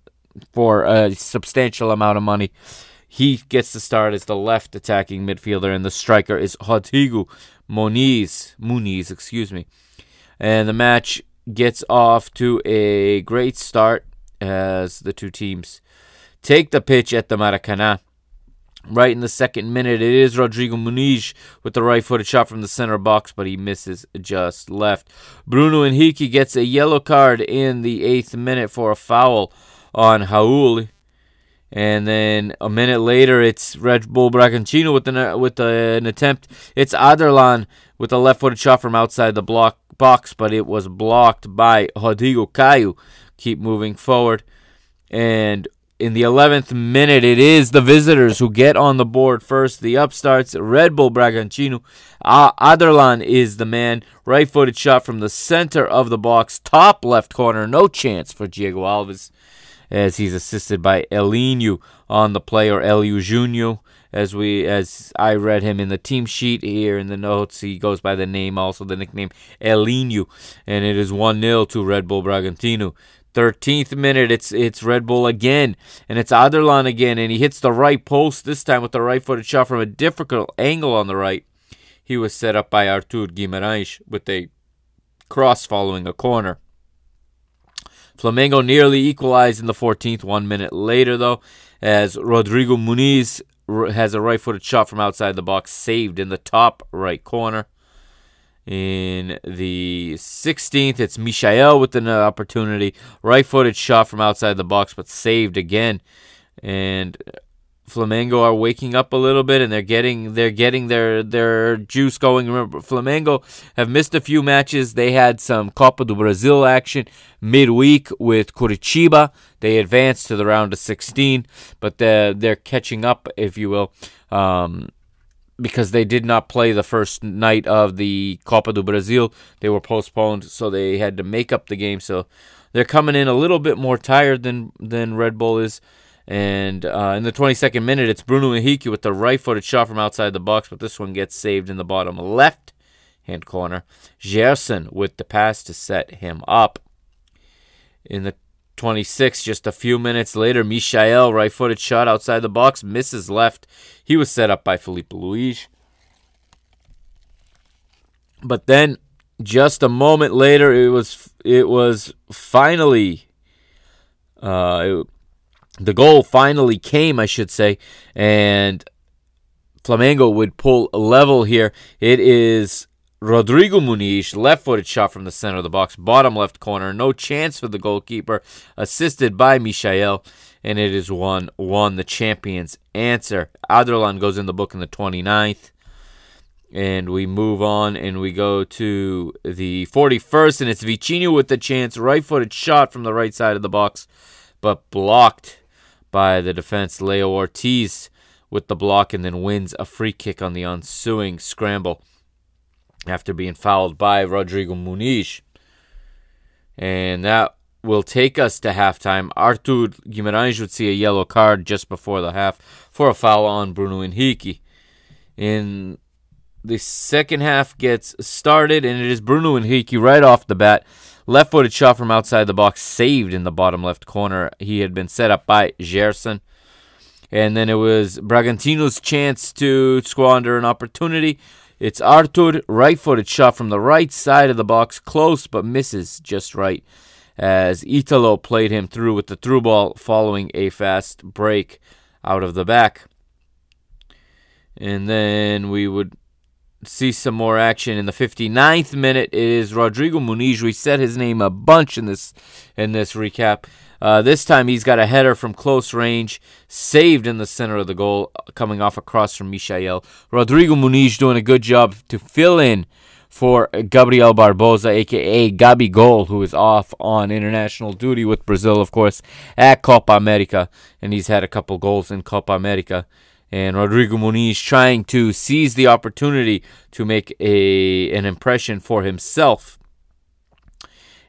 for a substantial amount of money. He gets the start as the left attacking midfielder, and the striker is Rodrigo Moniz. Muniz, excuse me. And the match gets off to a great start as the two teams take the pitch at the Maracanã. Right in the second minute, it is Rodrigo Muniz with the right footed shot from the center box, but he misses just left. Bruno Henrique gets a yellow card in the eighth minute for a foul on Raul. And then a minute later, it's Red Bull Bragantino with an, with an attempt. It's Aderlan with a left footed shot from outside the block box, but it was blocked by Rodrigo Caio keep moving forward. And in the 11th minute, it is the visitors who get on the board first. The upstarts, Red Bull Bragantino. Aderlan is the man. Right footed shot from the center of the box, top left corner. No chance for Diego Alves as he's assisted by Helinho on the play, or Júnior as we as I read him in the team sheet here in the notes. He goes by the name, also the nickname Elinho, and it is 1 0 to Red Bull Bragantino. 13th minute, it's it's Red Bull again, and it's Aderlan again, and he hits the right post this time with the right footed shot from a difficult angle on the right. He was set up by Artur Guimarães with a cross following a corner. Flamengo nearly equalized in the 14th, one minute later, though, as Rodrigo Muniz has a right footed shot from outside the box, saved in the top right corner. In the 16th, it's Michael with an opportunity. Right footed shot from outside the box, but saved again. And Flamengo are waking up a little bit and they're getting they're getting their their juice going. Remember, Flamengo have missed a few matches. They had some Copa do Brasil action midweek with Coritiba. They advanced to the round of 16, but they're, they're catching up, if you will, um, because they did not play the first night of the Copa do Brasil. They were postponed, so they had to make up the game. So they're coming in a little bit more tired than than Red Bull is. And uh, in the 22nd minute, it's Bruno Henrique with the right footed shot from outside the box, but this one gets saved in the bottom left hand corner. Gerson with the pass to set him up. In the 26th, just a few minutes later, Michael, right footed shot outside the box, misses left. He was set up by Filipe Luis. But then, just a moment later, it was it was finally uh, it, the goal finally came, I should say, and Flamengo would pull a level here. It is Rodrigo Muniz, left footed shot from the center of the box, bottom left corner. No chance for the goalkeeper, assisted by Michael, and it is 1 1, the champion's answer. Aderlan goes in the book in the 29th. And we move on and we go to the 41st, and it's Vitinho with the chance. Right footed shot from the right side of the box, but blocked by the defense. Leo Ortiz with the block and then wins a free kick on the ensuing scramble after being fouled by Rodrigo Muniz. And that will take us to halftime. Artur Guimarães would see a yellow card just before the half for a foul on Bruno Henrique. And the second half gets started, and it is Bruno Henrique right off the bat Left footed shot from outside the box, saved in the bottom left corner. He had been set up by Gerson. And then it was Bragantino's chance to squander an opportunity. It's Artur, right footed shot from the right side of the box, close but misses just right. As Ytalo played him through with the through ball following a fast break out of the back. And then we would see some more action in the 59th minute. It is Rodrigo Muniz. We said his name a bunch in this in this recap. Uh, this time he's got a header from close range, saved in the center of the goal, coming off across from Michael. Rodrigo Muniz doing a good job to fill in for Gabriel Barbosa, aka Gabi Gol, who is off on international duty with Brazil, of course, at Copa America, and he's had a couple goals in Copa America and Rodrigo Muniz trying to seize the opportunity to make a an impression for himself.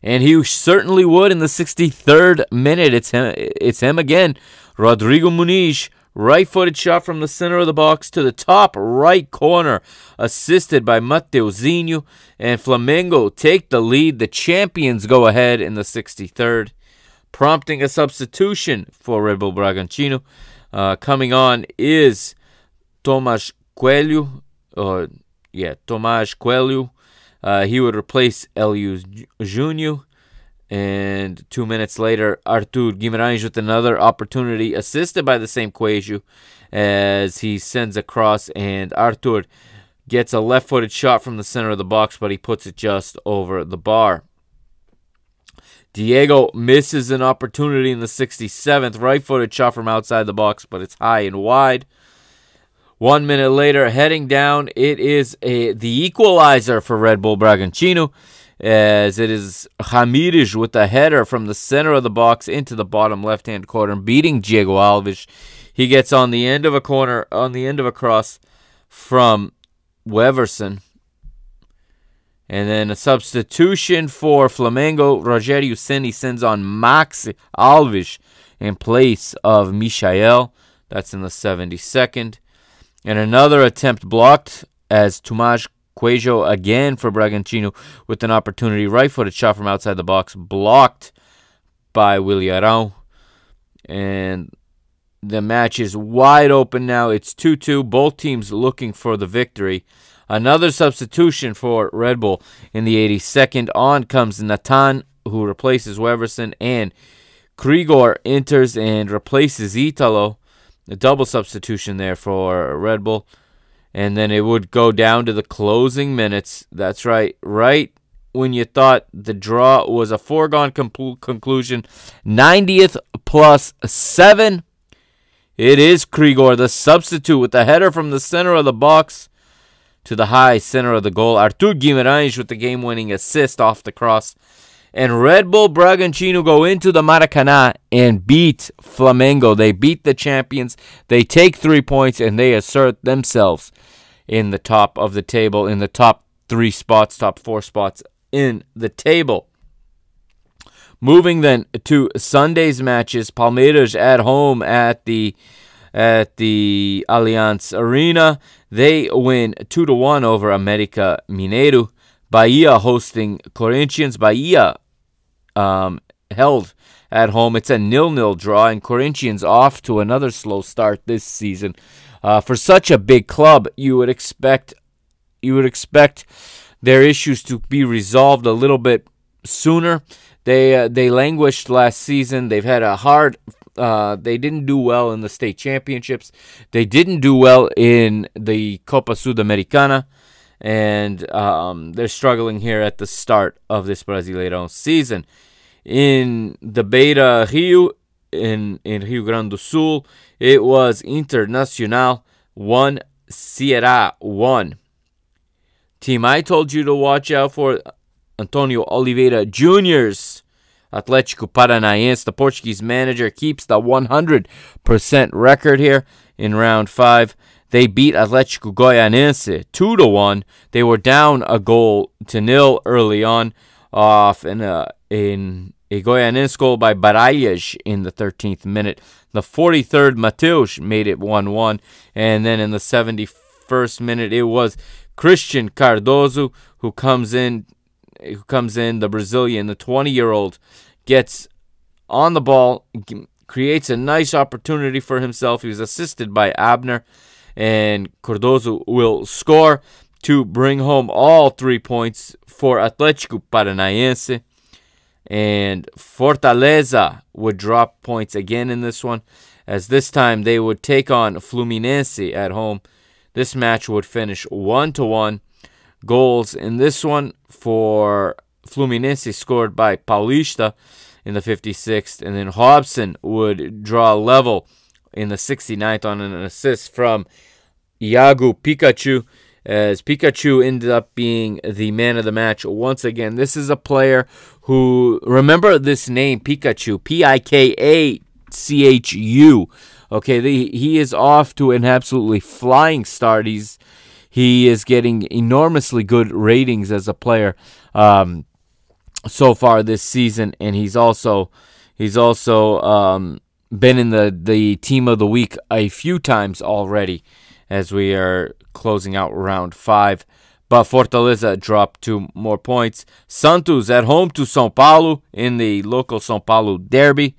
And he certainly would in the 63rd minute. It's him, it's him again. Rodrigo Muniz, right-footed shot from the center of the box to the top right corner, assisted by Matheuzinho. And Flamengo take the lead. The champions go ahead in the 63rd, prompting a substitution for Red Bull Bragantino. Uh, coming on is Tomas Cuello, or yeah, Tomas Cuello. Uh, he would replace Elius Júnior. And two minutes later, Artur Guimarães with another opportunity, assisted by the same Cuello, as he sends across, and Artur gets a left footed shot from the center of the box, but he puts it just over the bar. Diego misses an opportunity in the 67th, right footed shot from outside the box, but it's high and wide. One minute later, heading down, it is a, the equalizer for Red Bull Bragantino, as it is Ramires with a header from the center of the box into the bottom left hand corner, beating Diego Alves. He gets on the end of a corner, on the end of a cross from Weverson. And then a substitution for Flamengo. Rogério Ceni sends on Max Alves in place of Michael. That's in the 72nd. And another attempt blocked as Tomas Cuello again for Bragantino with an opportunity. Right footed shot from outside the box, blocked by Willian Arão. And the match is wide open now. It's 2 2. Both teams looking for the victory. Another substitution for Red Bull in the 82nd. On comes Natan, who replaces Weverson, and Krigor enters and replaces Ytalo. A double substitution there for Red Bull. And then it would go down to the closing minutes. That's right. Right when you thought the draw was a foregone conclusion. 90th plus 7. It is Krigor, the substitute, with the header from the center of the box to the high center of the goal. Artur Guimarães with the game winning assist off the cross. And Red Bull Bragantino go into the Maracanã and beat Flamengo. They beat the champions. They take three points and they assert themselves in the top of the table, in the top three spots, top four spots in the table. Moving then to Sunday's matches, Palmeiras at home at the at the Allianz Arena. They win 2 to 1 over America Mineiro. Bahia hosting Corinthians. Bahia um, held at home. It's a nil-nil draw, and Corinthians off to another slow start this season. Uh, for such a big club, you would expect you would expect their issues to be resolved a little bit sooner. They uh, they languished last season. They've had a hard uh, they didn't do well in the state championships. They didn't do well in the Copa Sudamericana, and um, they're struggling here at the start of this Brasileirão season. In the Beira Rio, in, in Rio Grande do Sul, it was Internacional 1, Ceará 1. Team I told you to watch out for Antonio Oliveira Jr.'s Athletico Paranaense, the Portuguese manager, keeps the 100% record here in round five. They beat Atlético Goianense 2 to 1. They were down a goal to nil early on off in a, in a Goianense goal by Baralhas in the 13th minute. The 43rd, Mateus made it 1 1. And then in the 71st minute, it was Christian Cardoso who comes in who comes in, the Brazilian, the 20 year old, gets on the ball, creates a nice opportunity for himself. He was assisted by Abner, and Cardoso will score to bring home all three points for Athletico Paranaense. And Fortaleza would drop points again in this one, as this time they would take on Fluminense at home. This match would finish 1 to 1 goals in this one for Fluminense scored by Paulista in the 56th, and then Hobson would draw level in the 69th on an assist from Yago Pikachu. As Pikachu ended up being the man of the match once again. This is a player who, remember this name, Pikachu, P I K A C H U. Okay, the, he is off to an absolutely flying start. He's he is getting enormously good ratings as a player um, so far this season, and he's also he's also um, been in the the team of the week a few times already, as we are closing out round five. But Fortaleza dropped two more points. Santos at home to São Paulo in the local São Paulo derby,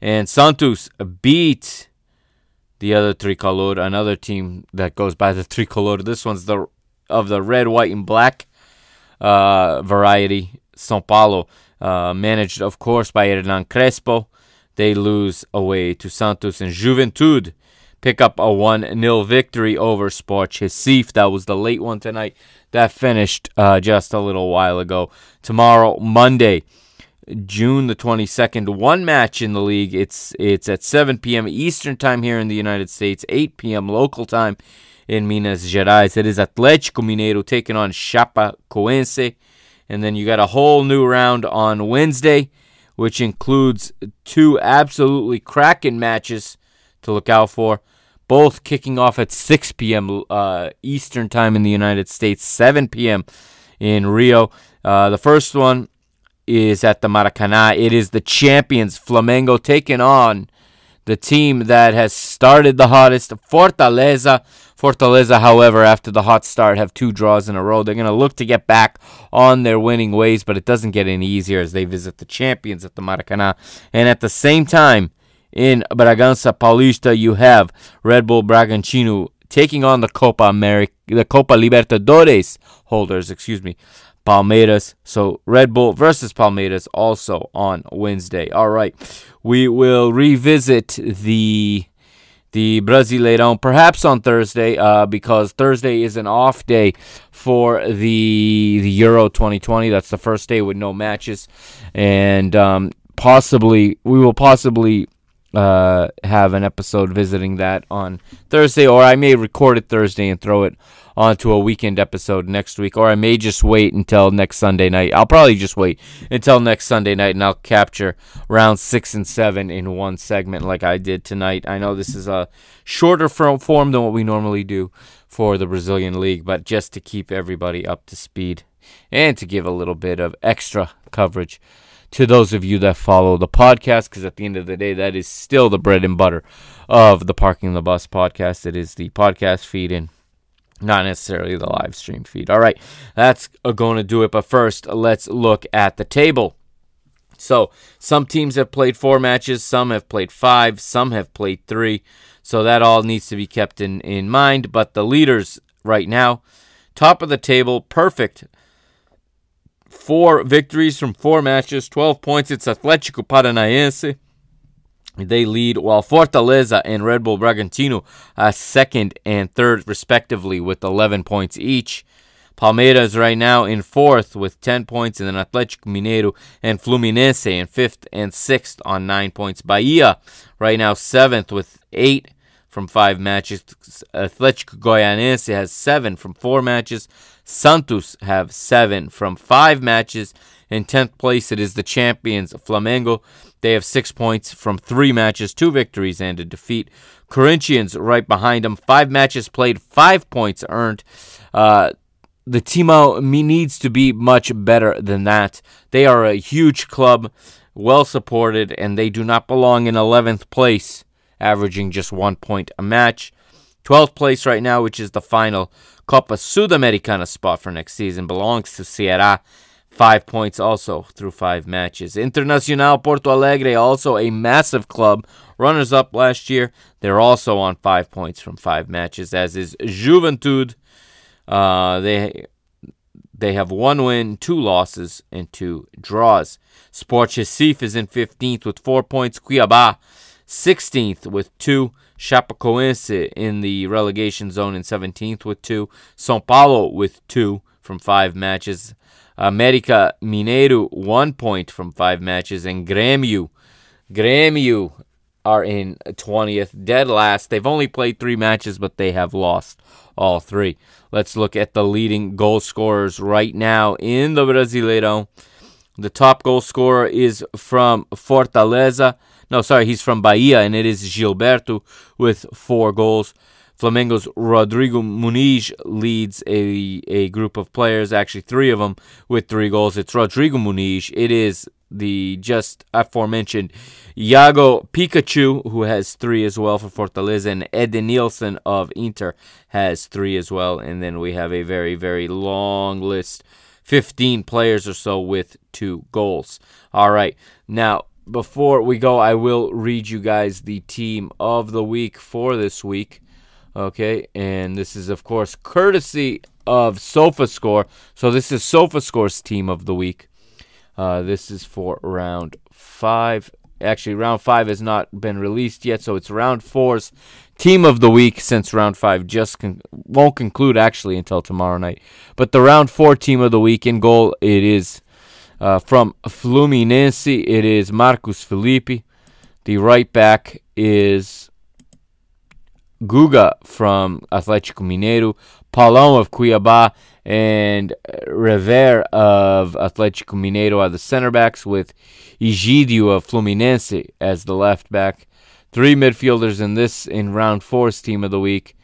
and Santos beat the other tricolor, another team that goes by the <laughs> tricolor. This one's the of the red, white, and black uh, variety. São Paulo, uh, managed of course by Hernan Crespo. They lose away to Santos and Juventude. Pick up a 1 0 victory over Sport Recife. That was the late one tonight. That finished uh, just a little while ago. Tomorrow, Monday, June the 22nd. One match in the league. It's it's at 7 p.m. Eastern time here in the United States, 8 p.m. local time in Minas Gerais. It is Atlético Mineiro taking on Chapecoense. And then you got a whole new round on Wednesday, which includes two absolutely cracking matches to look out for. Both kicking off at 6 p.m. Uh, Eastern time in the United States, 7 p.m. in Rio. Uh, the first one is at the Maracanã. It is the champions Flamengo taking on the team that has started the hottest, Fortaleza. Fortaleza, however, after the hot start, have two draws in a row. They're going to look to get back on their winning ways, but it doesn't get any easier as they visit the champions at the Maracanã. And at the same time, in Bragança Paulista, you have Red Bull Bragantino taking on the Copa America, the Copa Libertadores holders, excuse me, Palmeiras. So Red Bull versus Palmeiras also on Wednesday. All right, we will revisit the the Brasileirão perhaps on Thursday uh, because Thursday is an off day for the the Euro 2020. That's the first day with no matches, and um, possibly we will possibly uh, have an episode visiting that on Thursday, or I may record it Thursday and throw it onto a weekend episode next week, or I may just wait until next Sunday night. I'll probably just wait until next Sunday night and I'll capture round six and seven in one segment like I did tonight. I know this is a shorter form than what we normally do for the Brazilian League, but just to keep everybody up to speed and to give a little bit of extra coverage to those of you that follow the podcast, because at the end of the day, that is still the bread and butter of the Parking the Bus podcast. It is the podcast feed and not necessarily the live stream feed. All right, that's going to do it. But first, let's look at the table. So, some teams have played four matches, some have played five, some have played three. So, that all needs to be kept in, in mind. But the leaders right now, top of the table, perfect four victories from four matches, 12 points. It's Athletico Paranaense. They lead while Fortaleza and Red Bull Bragantino are second and third, respectively, with 11 points each. Palmeiras right now in fourth with 10 points, and then Atlético Mineiro and Fluminense in fifth and sixth on nine points. Bahia right now seventh with eight from five matches. Atlético Goianense has seven from four matches. Santos have seven from five matches. In 10th place, it is the champions Flamengo. They have six points from three matches, two victories, and a defeat. Corinthians right behind them, five matches played, five points earned. Uh, the Timão needs to be much better than that. They are a huge club, well supported, and they do not belong in 11th place, averaging just one point a match. 12th place right now, which is the final Copa Sudamericana spot for next season, belongs to Ceará. Five points also through five matches. Internacional Porto Alegre, also a massive club, runners up last year. They're also on five points from five matches, as is Juventude. Uh, they they have one win, two losses, and two draws. Sport Recife is in 15th with four points. Cuiabá 16th with two. Chapecoense in the relegation zone in 17th with two. São Paulo with two from five matches. America Mineiro, one point from five matches. And Grêmio, Grêmio are in 20th, dead last. They've only played three matches, but they have lost all three. Let's look at the leading goal scorers right now in the Brasileirão. The top goal scorer is from Fortaleza. No, sorry, he's from Bahia, and it is Gilberto with four goals. Flamengo's Rodrigo Muniz leads a, a group of players, actually three of them, with three goals. It's Rodrigo Muniz. It is the just aforementioned Yago Pikachu, who has three as well for Fortaleza, and Edenilson of Inter has three as well. And then we have a very, very long list 15 players or so with two goals. All right. Now, before we go, I will read you guys the team of the week for this week. Okay, and this is of course courtesy of SofaScore. So this is SofaScore's team of the week. Uh, this is for round five. Actually, round five has not been released yet, so it's round four's team of the week since round five just con- won't conclude actually until tomorrow night. But the round four team of the week in goal it is uh, from Fluminense, it is Marcos Felipe. The right back is Guga from Atlético Mineiro, Paulão of Cuiabá, and Rever of Atlético Mineiro are the center backs, with Egidio of Fluminense as the left back. Three midfielders in this in round four's team of the week.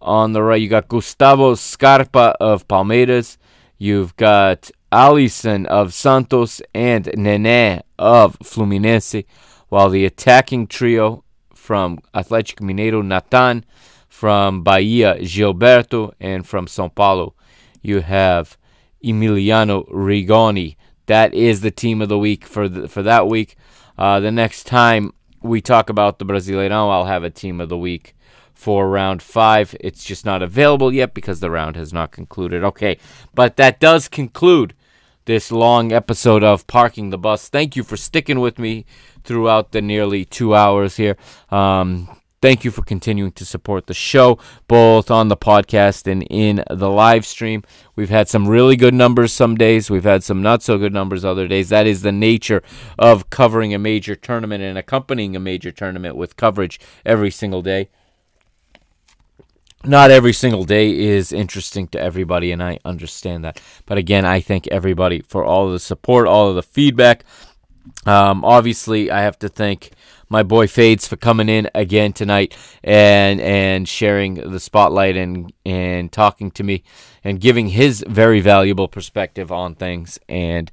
On the right, you got Gustavo Scarpa of Palmeiras. You've got Alisson of Santos, and Nene of Fluminense, while the attacking trio from Atlético Mineiro, Natan, From Bahia, Gilberto. And from Sao Paulo, you have Emiliano Rigoni. That is the team of the week for the, for that week. Uh, the next time we talk about the Brasileirão, I'll have a team of the week for round five. It's just not available yet because the round has not concluded. Okay, but that does conclude this long episode of Parking the Bus. Thank you for sticking with me throughout the nearly two hours here. Um, thank you for continuing to support the show, both on the podcast and in the live stream. We've had some really good numbers some days, we've had some not so good numbers other days. That is the nature of covering a major tournament and accompanying a major tournament with coverage every single day not every single day is interesting to everybody, and I understand that. But again, I thank everybody for all of the support, all of the feedback. Um, obviously, I have to thank my boy Fades for coming in again tonight and and sharing the spotlight and and talking to me and giving his very valuable perspective on things. And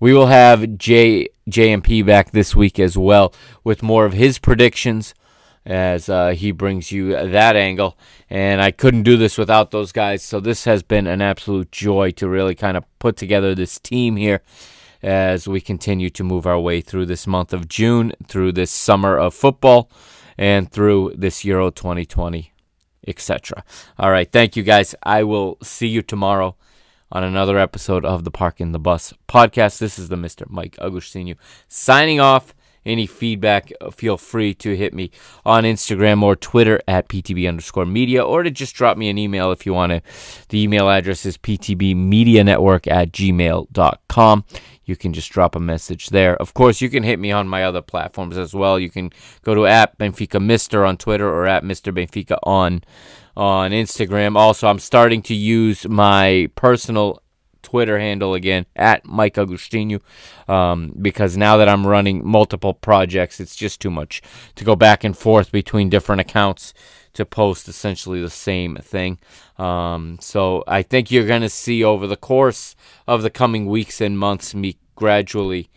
we will have J JMP back this week as well with more of his predictions as uh, he brings you that angle. And I couldn't do this without those guys. So this has been an absolute joy to really kind of put together this team here as we continue to move our way through this month of June, through this summer of football, and through this Euro 2020, etc. All right. Thank you guys. I will see you tomorrow on another episode of the Parking the Bus podcast. This is the Mr. Mike Agustinu signing off any feedback, uh, feel free to hit me on Instagram or Twitter at PTB underscore media or to just drop me an email if you want to. The email address is ptbmedianetwork at gmail.com. You can just drop a message there. Of course, you can hit me on my other platforms as well. You can go to at Benfica Mister on Twitter or at Mr. Benfica on on Instagram. Also, I'm starting to use my personal Twitter handle again at Mike Agustinu um, because now that I'm running multiple projects, it's just too much to go back and forth between different accounts to post essentially the same thing. Um, so I think you're going to see over the course of the coming weeks and months me gradually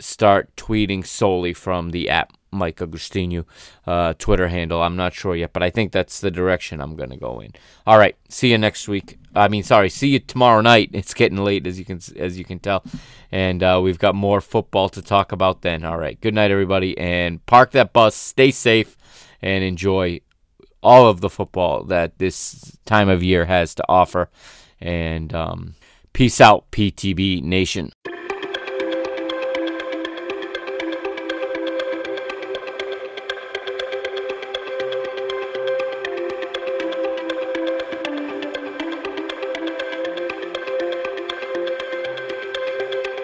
start tweeting solely from the app Mike Agustinu uh, Twitter handle. I'm not sure yet, but I think that's the direction I'm going to go in. All right, see you next week. I mean, sorry, see you tomorrow night. <laughs> It's getting late, as you can as you can tell, and uh, we've got more football to talk about then. All right, good night, everybody, and park that bus. Stay safe and enjoy all of the football that this time of year has to offer. And um, peace out, PTB Nation.